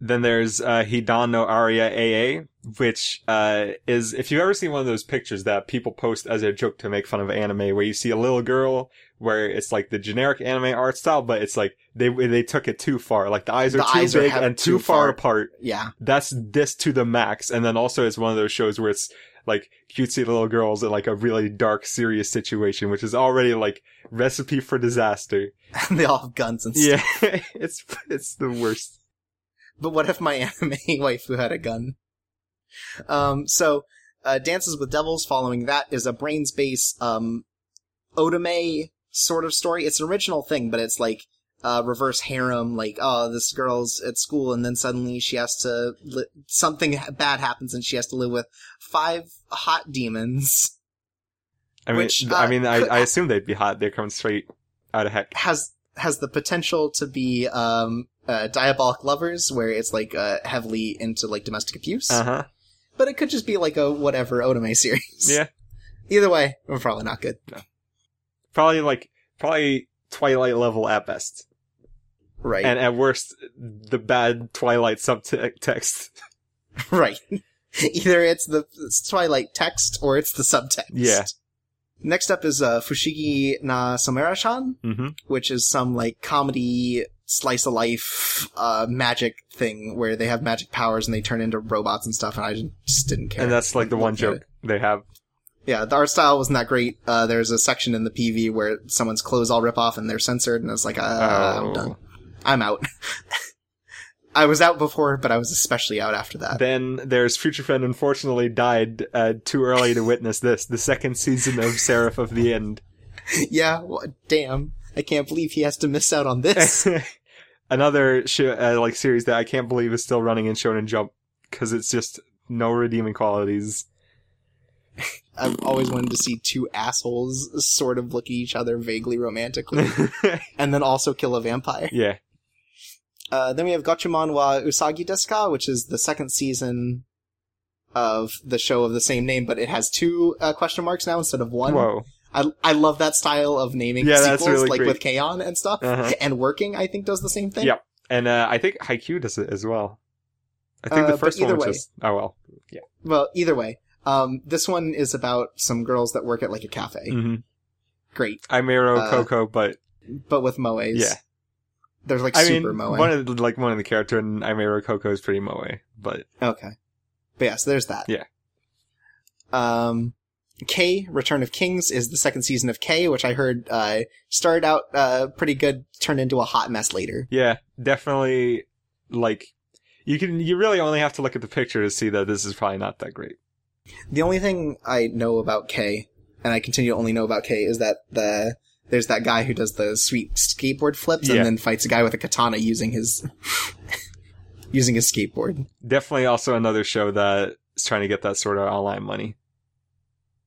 Then there's uh, Hidan no Aria AA, which uh, is if you've ever seen one of those pictures that people post as a joke to make fun of anime, where you see a little girl where it's like the generic anime art style, but it's like they they took it too far. Like the eyes are The too eyes big have- and too too far far. apart. Yeah. That's this to the max. And then also it's one of those shows where it's like cutesy little girls in like a really dark, serious situation, which is already like recipe for disaster. [laughs] And they all have guns and stuff. Yeah, [laughs] it's it's the worst. But what if my [laughs] anime waifu had a gun? Um, so, uh, Dances with Devils following that is a Brain's Base, um, otome sort of story. It's an original thing, but it's like, uh, reverse harem, like, oh, this girl's at school and then suddenly she has to, li- something bad happens and she has to live with five hot demons. I mean, Which, I uh, mean, I, could- I assume they'd be hot. They're coming straight out of heck. has has the potential to be um uh, Diabolik Lovers where it's like uh heavily into like domestic abuse Uh huh. but it could just be like a whatever otome [laughs] series Yeah. either way we're probably not good Probably like probably Twilight level at best, right and at worst, the bad Twilight subtext. [laughs] right [laughs] either it's the twilight text or it's the subtext Yeah. Next up is uh fushigi na Somera-chan hmm which is some like comedy slice of life uh magic thing where they have magic powers and they turn into robots and stuff and i just didn't care And that's like the one Looked at it. joke they have. Yeah, the art style wasn't that great. Uh, there's a section in the PV where someone's clothes all rip off and they're censored, and it's like, uh, I'm Oh. done. I'm out. [laughs] I was out before, but I was especially out after that. Then there's Future Friend. Unfortunately, died uh, too early to witness this. The second season of Seraph of the End. [laughs] yeah, well, damn. I can't believe he has to miss out on this. [laughs] Another sh- uh, like series that I can't believe is still running in Shonen Jump because it's just no redeeming qualities. [laughs] I've always wanted to see two assholes sort of look at each other vaguely romantically, and then also kill a vampire. yeah. Uh, then we have Gochuumon wa Usagi desu ka, which is the second season of the show of the same name, but it has two uh, question marks now instead of one. Whoa. I I love that style of naming Yeah, sequels, really like great. with K-On! and stuff. Uh-huh. And Working, I think, does the same thing. Yep. And uh, I think Haikyuu does it as well. I think Uh, the first one was way- just. Oh well. Yeah. Well, either way, um, this one is about some girls that work at like a cafe. hmm Great, Ameiro, Uh, Cocoa, but but with moes. Yeah. There's like I super mean, moe. one of the, like one of the character in Ameiro Cocoa is pretty moe, but Okay. But yeah, so there's that. Yeah. Um, K, Return of Kings is the second season of K, which I heard, uh, started out, uh, pretty good, turned into a hot mess later. yeah, definitely. Like, you can you really only have to look at the picture to see that this is probably not that great. The only thing I know about K, and I continue to only know about K, is that the, there's that guy who does the sweet skateboard flips Yeah. and then fights a guy with a katana using his, [laughs] using his skateboard. Definitely also another show that is trying to get that sort of online money.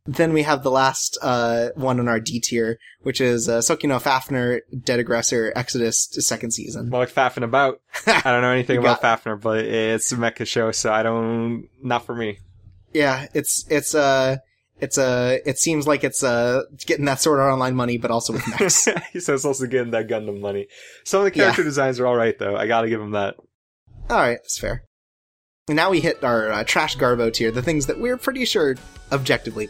Then we have the last uh, one on our D tier, which is uh, Sokino Fafner, Dead Aggressor, Exodus, second season. More like faffing about. I don't know [laughs] anything about Fafner, but it's a mecha show, so I don't. Not for me. Yeah, it's it's uh it's uh it seems like it's uh getting that sort of online money, but also with mechs. [laughs] he says also getting that Gundam money. Some of the Yeah. character designs are all right, though. I gotta give him that. All right, that's fair. And now we hit our uh, trash garbo tier, the things that we're pretty sure objectively.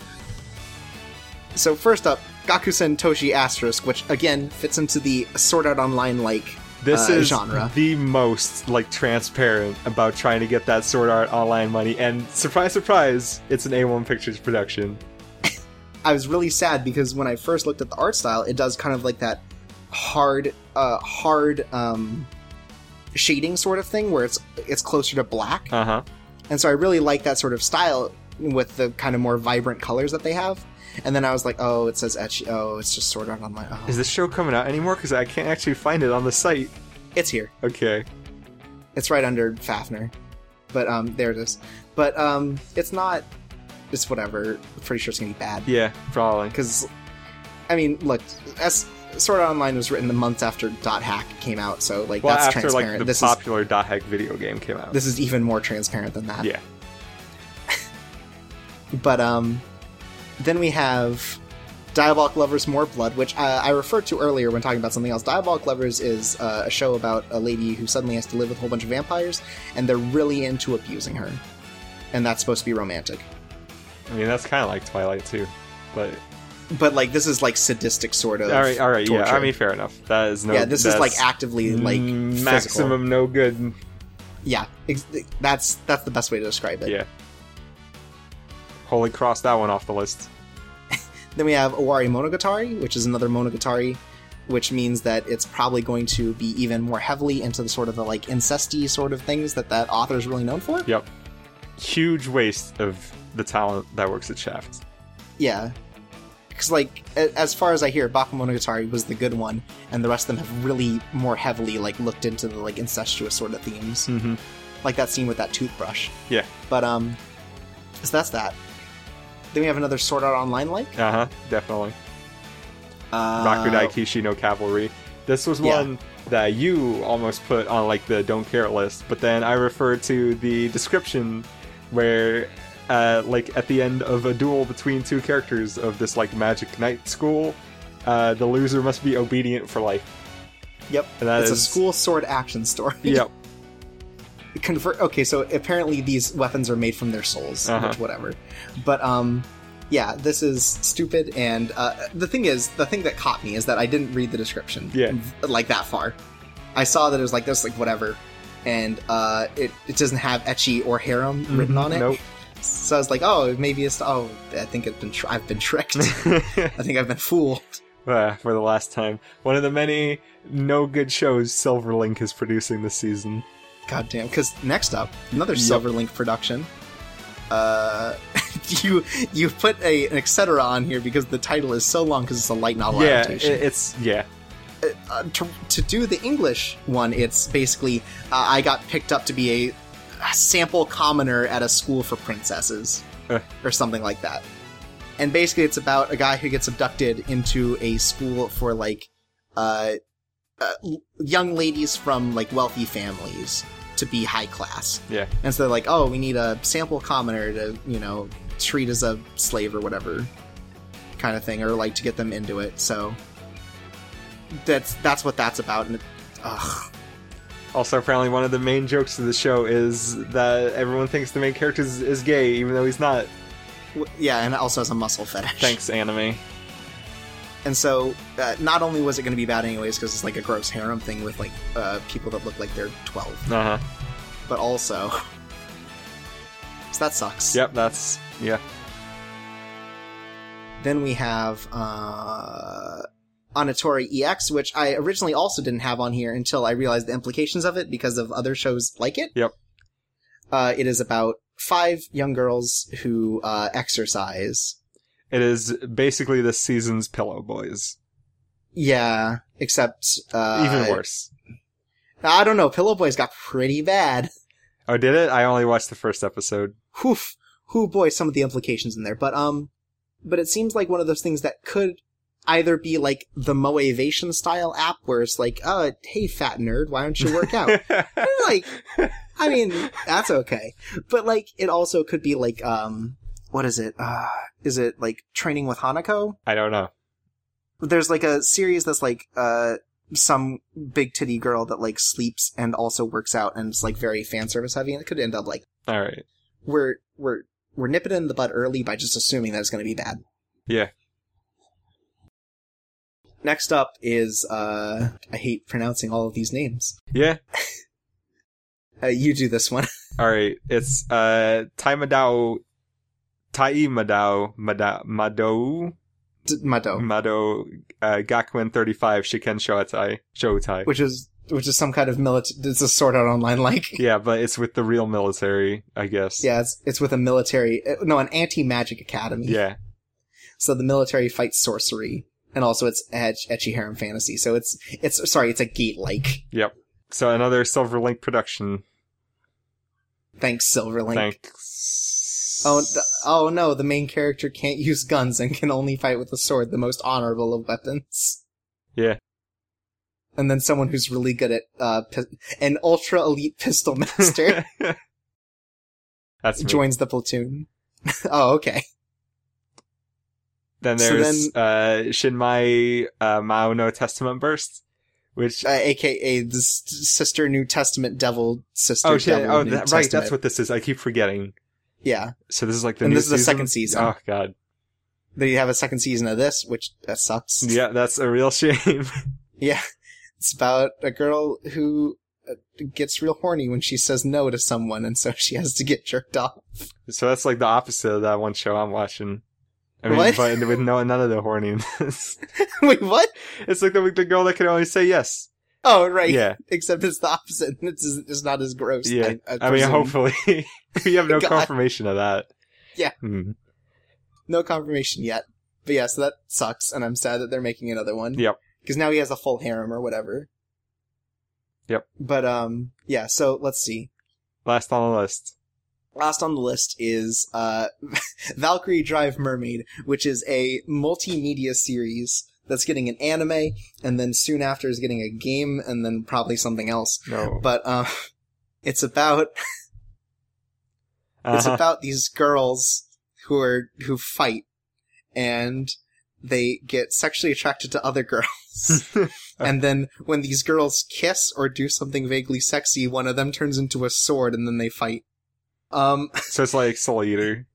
So first up, Gakusen Toshi Asterisk, which again fits into the Sword Art Online like This Uh, is genre. the most like transparent about trying to get that Sword Art Online money, and surprise, surprise, it's an A1 Pictures production. [laughs] I was really sad because when I first looked at the art style, it does kind of like that hard, uh, hard um, shading sort of thing where it's it's closer to black, Uh huh. and so I really like that sort of style with the kind of more vibrant colors that they have. And then I was like, oh, it says ecchi. Oh, it's just Sword Art Online. Oh, Is this show coming out anymore? Because I can't actually find it on the site. it's here. Okay. It's right under Fafner, but um, there it is. But um, it's not. It's whatever. I'm pretty sure it's gonna be bad. Yeah, probably. because I mean, look, S- Sword Art Online was written the months after Dot Hack came out, so like Well, that's after like transparent. the this popular Dot Hack video game came out. this is even more transparent than that. Yeah. [laughs] But um, then we have Diabolik Lovers More Blood, which uh, I referred to earlier when talking about something else. Diabolik Lovers is uh, a show about a lady who suddenly has to live with a whole bunch of vampires, and they're really into abusing her, and that's supposed to be romantic. I mean, that's kind of like Twilight too. But But like this is like sadistic sort of. all right, all right, yeah. I mean, fair enough. That is no. yeah, this is like actively like mm, physical. maximum no good. Yeah, ex- that's that's the best way to describe it. Yeah. Holy cross that one off the list. [laughs] Then we have Owari Monogatari, which is another Monogatari, which means that it's probably going to be even more heavily into the sort of the like incesty sort of things that that author is really known for. Yep. Huge waste of the talent that works at Shaft. Yeah. Because, like, as far as I hear, Bakemonogatari was the good one, and the rest of them have really more heavily, like, looked into the, like, incestuous sort of themes. Mm-hmm. Like that scene with that toothbrush. Yeah. But, um, so that's that. Then we have another Sword Art Online like. Uh huh. Definitely. Uh, Rakudai Kishi no Cavalry. This was Yeah. one that you almost put on like the don't care list, but then I referred to the description where uh, like at the end of a duel between two characters of this like magic knight school, uh, the loser must be obedient for life. Yep. And that it's a school sword action story. Yep. Convert okay so apparently these weapons are made from their souls Uh-huh. which whatever but um yeah this is stupid and uh, the thing is the thing that caught me is that i didn't read the description Yeah. like that far i saw that it was like this like whatever and uh it, it doesn't have ecchi or harem written on it Nope. so i was like oh maybe it's oh i think it's been tr- i've been tricked [laughs] i think i've been fooled Uh, for the last time. One of the many no good shows Silverlink is producing this season. God damn! Because next up, another Yep. Silverlink production. Uh, [laughs] you you put a an etc. on here because the title is so long because it's a light novel yeah, adaptation. it- it's yeah. uh, to, to do the English one, it's basically uh, I got picked up to be a, a sample commoner at a school for princesses Uh. or something like that. And basically, it's about a guy who gets abducted into a school for like uh, young ladies from like wealthy families to be high class. Yeah. And so they're like, oh, we need a sample commoner to you know treat as a slave or whatever kind of thing, or like to get them into it. So that's that's what that's about. And it, ugh. Also, apparently, one of the main jokes of the show is that everyone thinks the main character is, is gay, even though he's not. Yeah, and also has a muscle fetish. Thanks, anime. And so, uh, not only was it going to be bad anyways because it's like a gross harem thing with like uh, people that look like they're twelve, Uh huh. but also, so that sucks. Yep, that's yeah. Then we have uh, Anitore EX, which I originally also didn't have on here until I realized the implications of it because of other shows like it. Yep. Uh, it is about five young girls who uh, exercise. It is basically this season's Pillow Boys. Yeah, except uh, Even worse. I don't know. Pillow Boys got pretty bad. Oh, did it? I only watched the first episode. Whew, boy, some of the implications in there. But um, but it seems like one of those things that could either be like the Moavation style app, where it's like, uh, hey, fat nerd, why don't you work out? [laughs] like, I mean, that's okay. But like, it also could be like, um, what is it? Uh, is it like training with Hinako? I don't know. There's like a series that's like, uh, some big titty girl that like sleeps and also works out and it's like very fan service heavy and it could end up like All right. we're we're we're nipping it in the bud early by just assuming that it's going to be bad. Yeah. Next up is uh I hate pronouncing all of these names. Yeah. [laughs] Uh, you do this one. [laughs] All right. It's uh Taimadao Tai Madao Madao Madou Mado, Mado uh, Gakuen 35 Shiken Shotai Shotai. which is which is some kind of military. It's a Sword Art Online like. [laughs] Yeah, but it's with the real military, I guess. Yeah, it's it's with a military. uh, No, an anti magic academy. Yeah. So the military fights sorcery, and also it's etch, ecchi harem fantasy. So it's it's sorry, it's a gate like. Yep. So another Silver Link production. Thanks, Silverlink. Thanks. Oh, th- oh no! The main character can't use guns and can only fight with a sword, the most honorable of weapons. Yeah. And then someone who's really good at uh, pi- an ultra elite pistol master [laughs] That's me. joins the platoon. [laughs] oh, okay. Then So there's uh, Shinmai uh, Mao no Testament Burst, which Uh, AKA the s- sister New Testament devil sister. oh shit devil oh New that, right Testament. that's what this is. I keep forgetting. Yeah, So this is like the And new this is the season? second season. Oh god, they have a second season of this, which that sucks. yeah, that's a real [laughs] shame. Yeah, it's about a girl who uh, gets real horny when she says no to someone, and so she has to get jerked off. so that's like the opposite of that one show I'm watching. I mean, What? but with no none of the horniness. [laughs] Wait, what? it's like the the girl that can only say yes. Oh, right. Yeah, [laughs] Except it's the opposite. [laughs] It's, it's not as gross. yeah. I, I I, mean, hopefully [laughs] we have no God. confirmation of that. Yeah. Hmm. No confirmation yet. But yeah, so that sucks, and I'm sad that they're making another one. Yep. Because now he has a full harem or whatever. Yep. But, um, yeah, so let's see. Last on the list. Last on the list is, uh, Valkyrie Drive Mermaid, which is a multimedia series that's getting an anime, and then soon after is getting a game, and then probably something else. No. But, uh, [laughs] it's about It's Uh-huh. about these girls who are who fight and they get sexually attracted to other girls. [laughs] and then when these girls kiss or do something vaguely sexy, one of them turns into a sword and then they fight. Um [laughs] so it's like Soul Eater.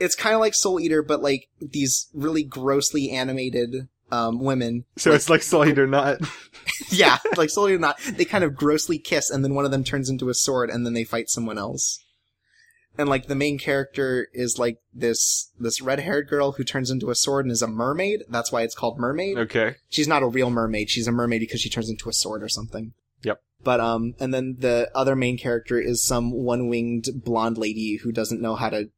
It's kind of like Soul Eater but like these really grossly animated um women. So it's like Soul Eater, not. [laughs] yeah, like Soul Eater not. They kind of grossly kiss and then one of them turns into a sword and then they fight someone else. And like the main character is like this this red haired girl who turns into a sword and is a mermaid. That's why it's called mermaid. Okay. She's not a real mermaid. She's a mermaid because she turns into a sword or something. Yep. But um, and then the other main character is some one winged blonde lady who doesn't know how to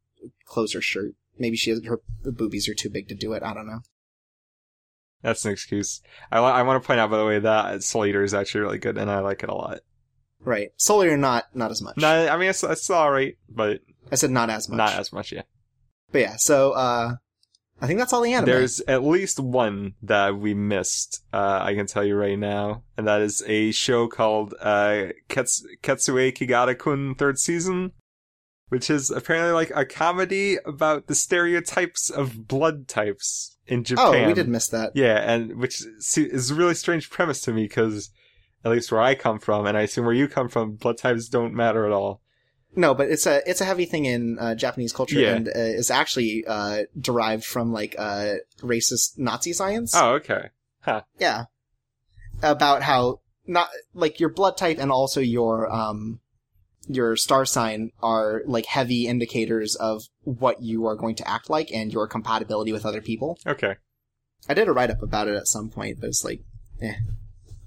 close her shirt. Maybe she has, her boobies are too big to do it. I don't know. That's an excuse. I, I want to point out, by the way, that Soul Eater is actually really good, and I like it a lot. Right. Soul Eater not not as much. No, I mean it's, it's all right, but I said not as much. not as much. Yeah. But yeah, so uh, I think that's all the anime. There's at least one that we missed. Uh, I can tell you right now, and that is a show called uh, Kets- Ketsuekigata-kun Third Season, which is apparently like a comedy about the stereotypes of blood types in Japan. oh, we did miss that. Yeah, and which is a really strange premise to me because at least where I come from, and I assume where you come from, blood types don't matter at all. No, but it's a it's a heavy thing in uh, Japanese culture, Yeah. and uh, is actually uh, derived from like uh, racist Nazi science. Oh, okay. Yeah, about how not like your blood type and also your um your star sign are like heavy indicators of what you are going to act like and your compatibility with other people. Okay. I did a write up about it at some point, but it's like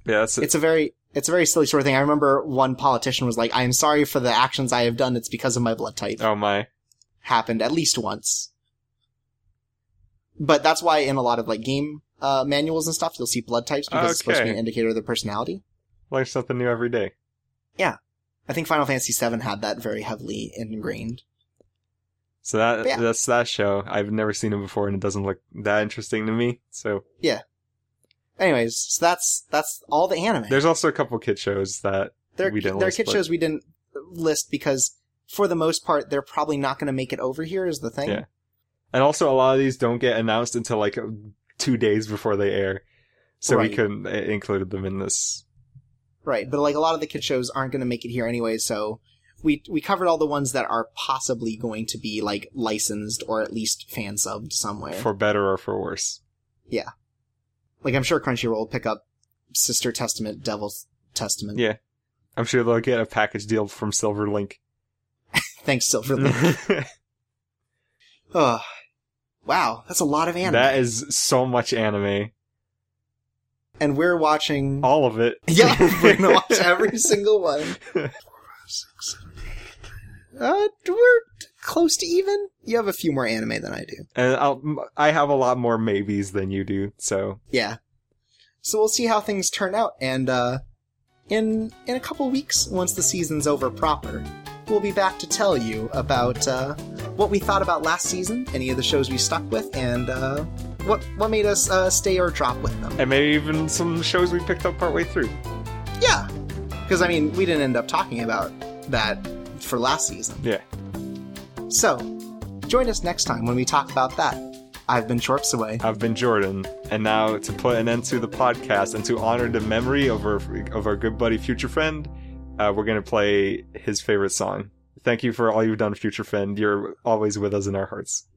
Yeah, that's it's a very it's a very silly sort of thing. I remember one politician was like, "I am sorry for the actions I have done. It's because of my blood type." oh my. happened at least once. But that's why in a lot of like game uh, manuals and stuff, you'll see blood types because it's supposed to be an indicator of their personality. Learn something new every day. I think Final Fantasy VII had that very heavily ingrained. So that yeah. that's that show. I've never seen it before, and it doesn't look that interesting to me. So yeah. Anyways, so that's that's all the anime. there's also a couple kid shows that They're, we didn't they're kid but- shows we didn't list because for the most part they're probably not going to make it over here. Is the thing. Yeah. And also, a lot of these don't get announced until like two days before they air. So we Right. couldn't uh, included them in this. Right, but like a lot of the kid shows aren't going to make it here anyway, so we we covered all the ones that are possibly going to be like licensed or at least fan subbed somewhere. For better or for worse. Yeah. Like I'm sure Crunchyroll will pick up Sister Testament, Devil's Testament. Yeah. I'm sure they'll get a package deal from Silverlink. [laughs] Thanks, Silverlink. oh, [laughs] wow, that's a lot of anime, that is so much anime. And we're watching. All of it. yeah, [laughs] we're gonna watch every single one. [laughs] Uh, we're close to even. You have a few more anime than I do. And I'll, I have a lot more maybes than you do, so Yeah. So we'll see how things turn out, and uh, in in a couple weeks, once the season's over proper, we'll be back to tell you about uh, what we thought about last season, any of the shows we stuck with, and uh, what what made us uh, stay or drop with them. and maybe even some shows we picked up partway through. Yeah, because I mean, we didn't end up talking about that for last season. Yeah. So, join us next time when we talk about that. I've been Shorps away. I've been Jordan, and now to put an end to the podcast and to honor the memory of our of our good buddy Future Friend, uh, we're gonna play his favorite song. Thank you for all you've done, Future Friend. You're always with us in our hearts.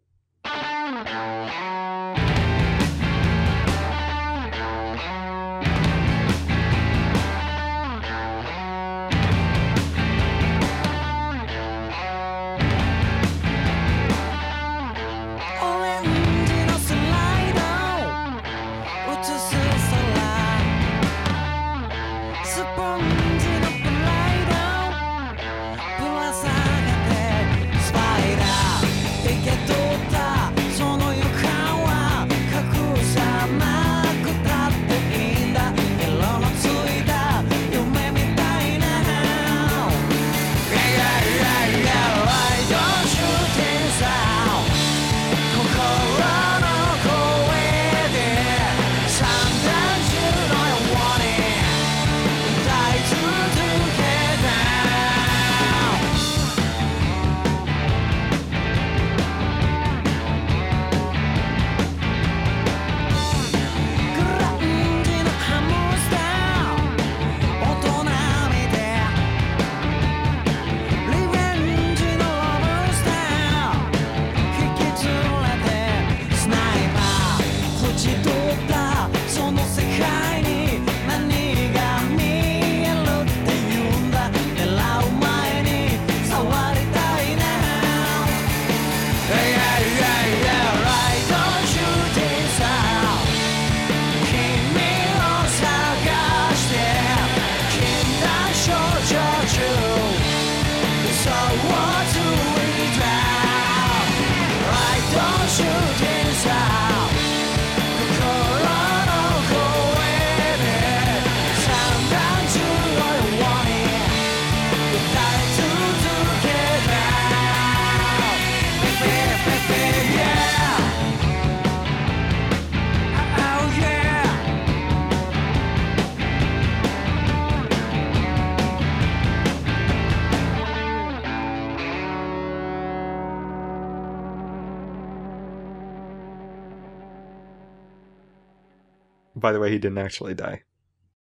'By the way, he didn't actually die.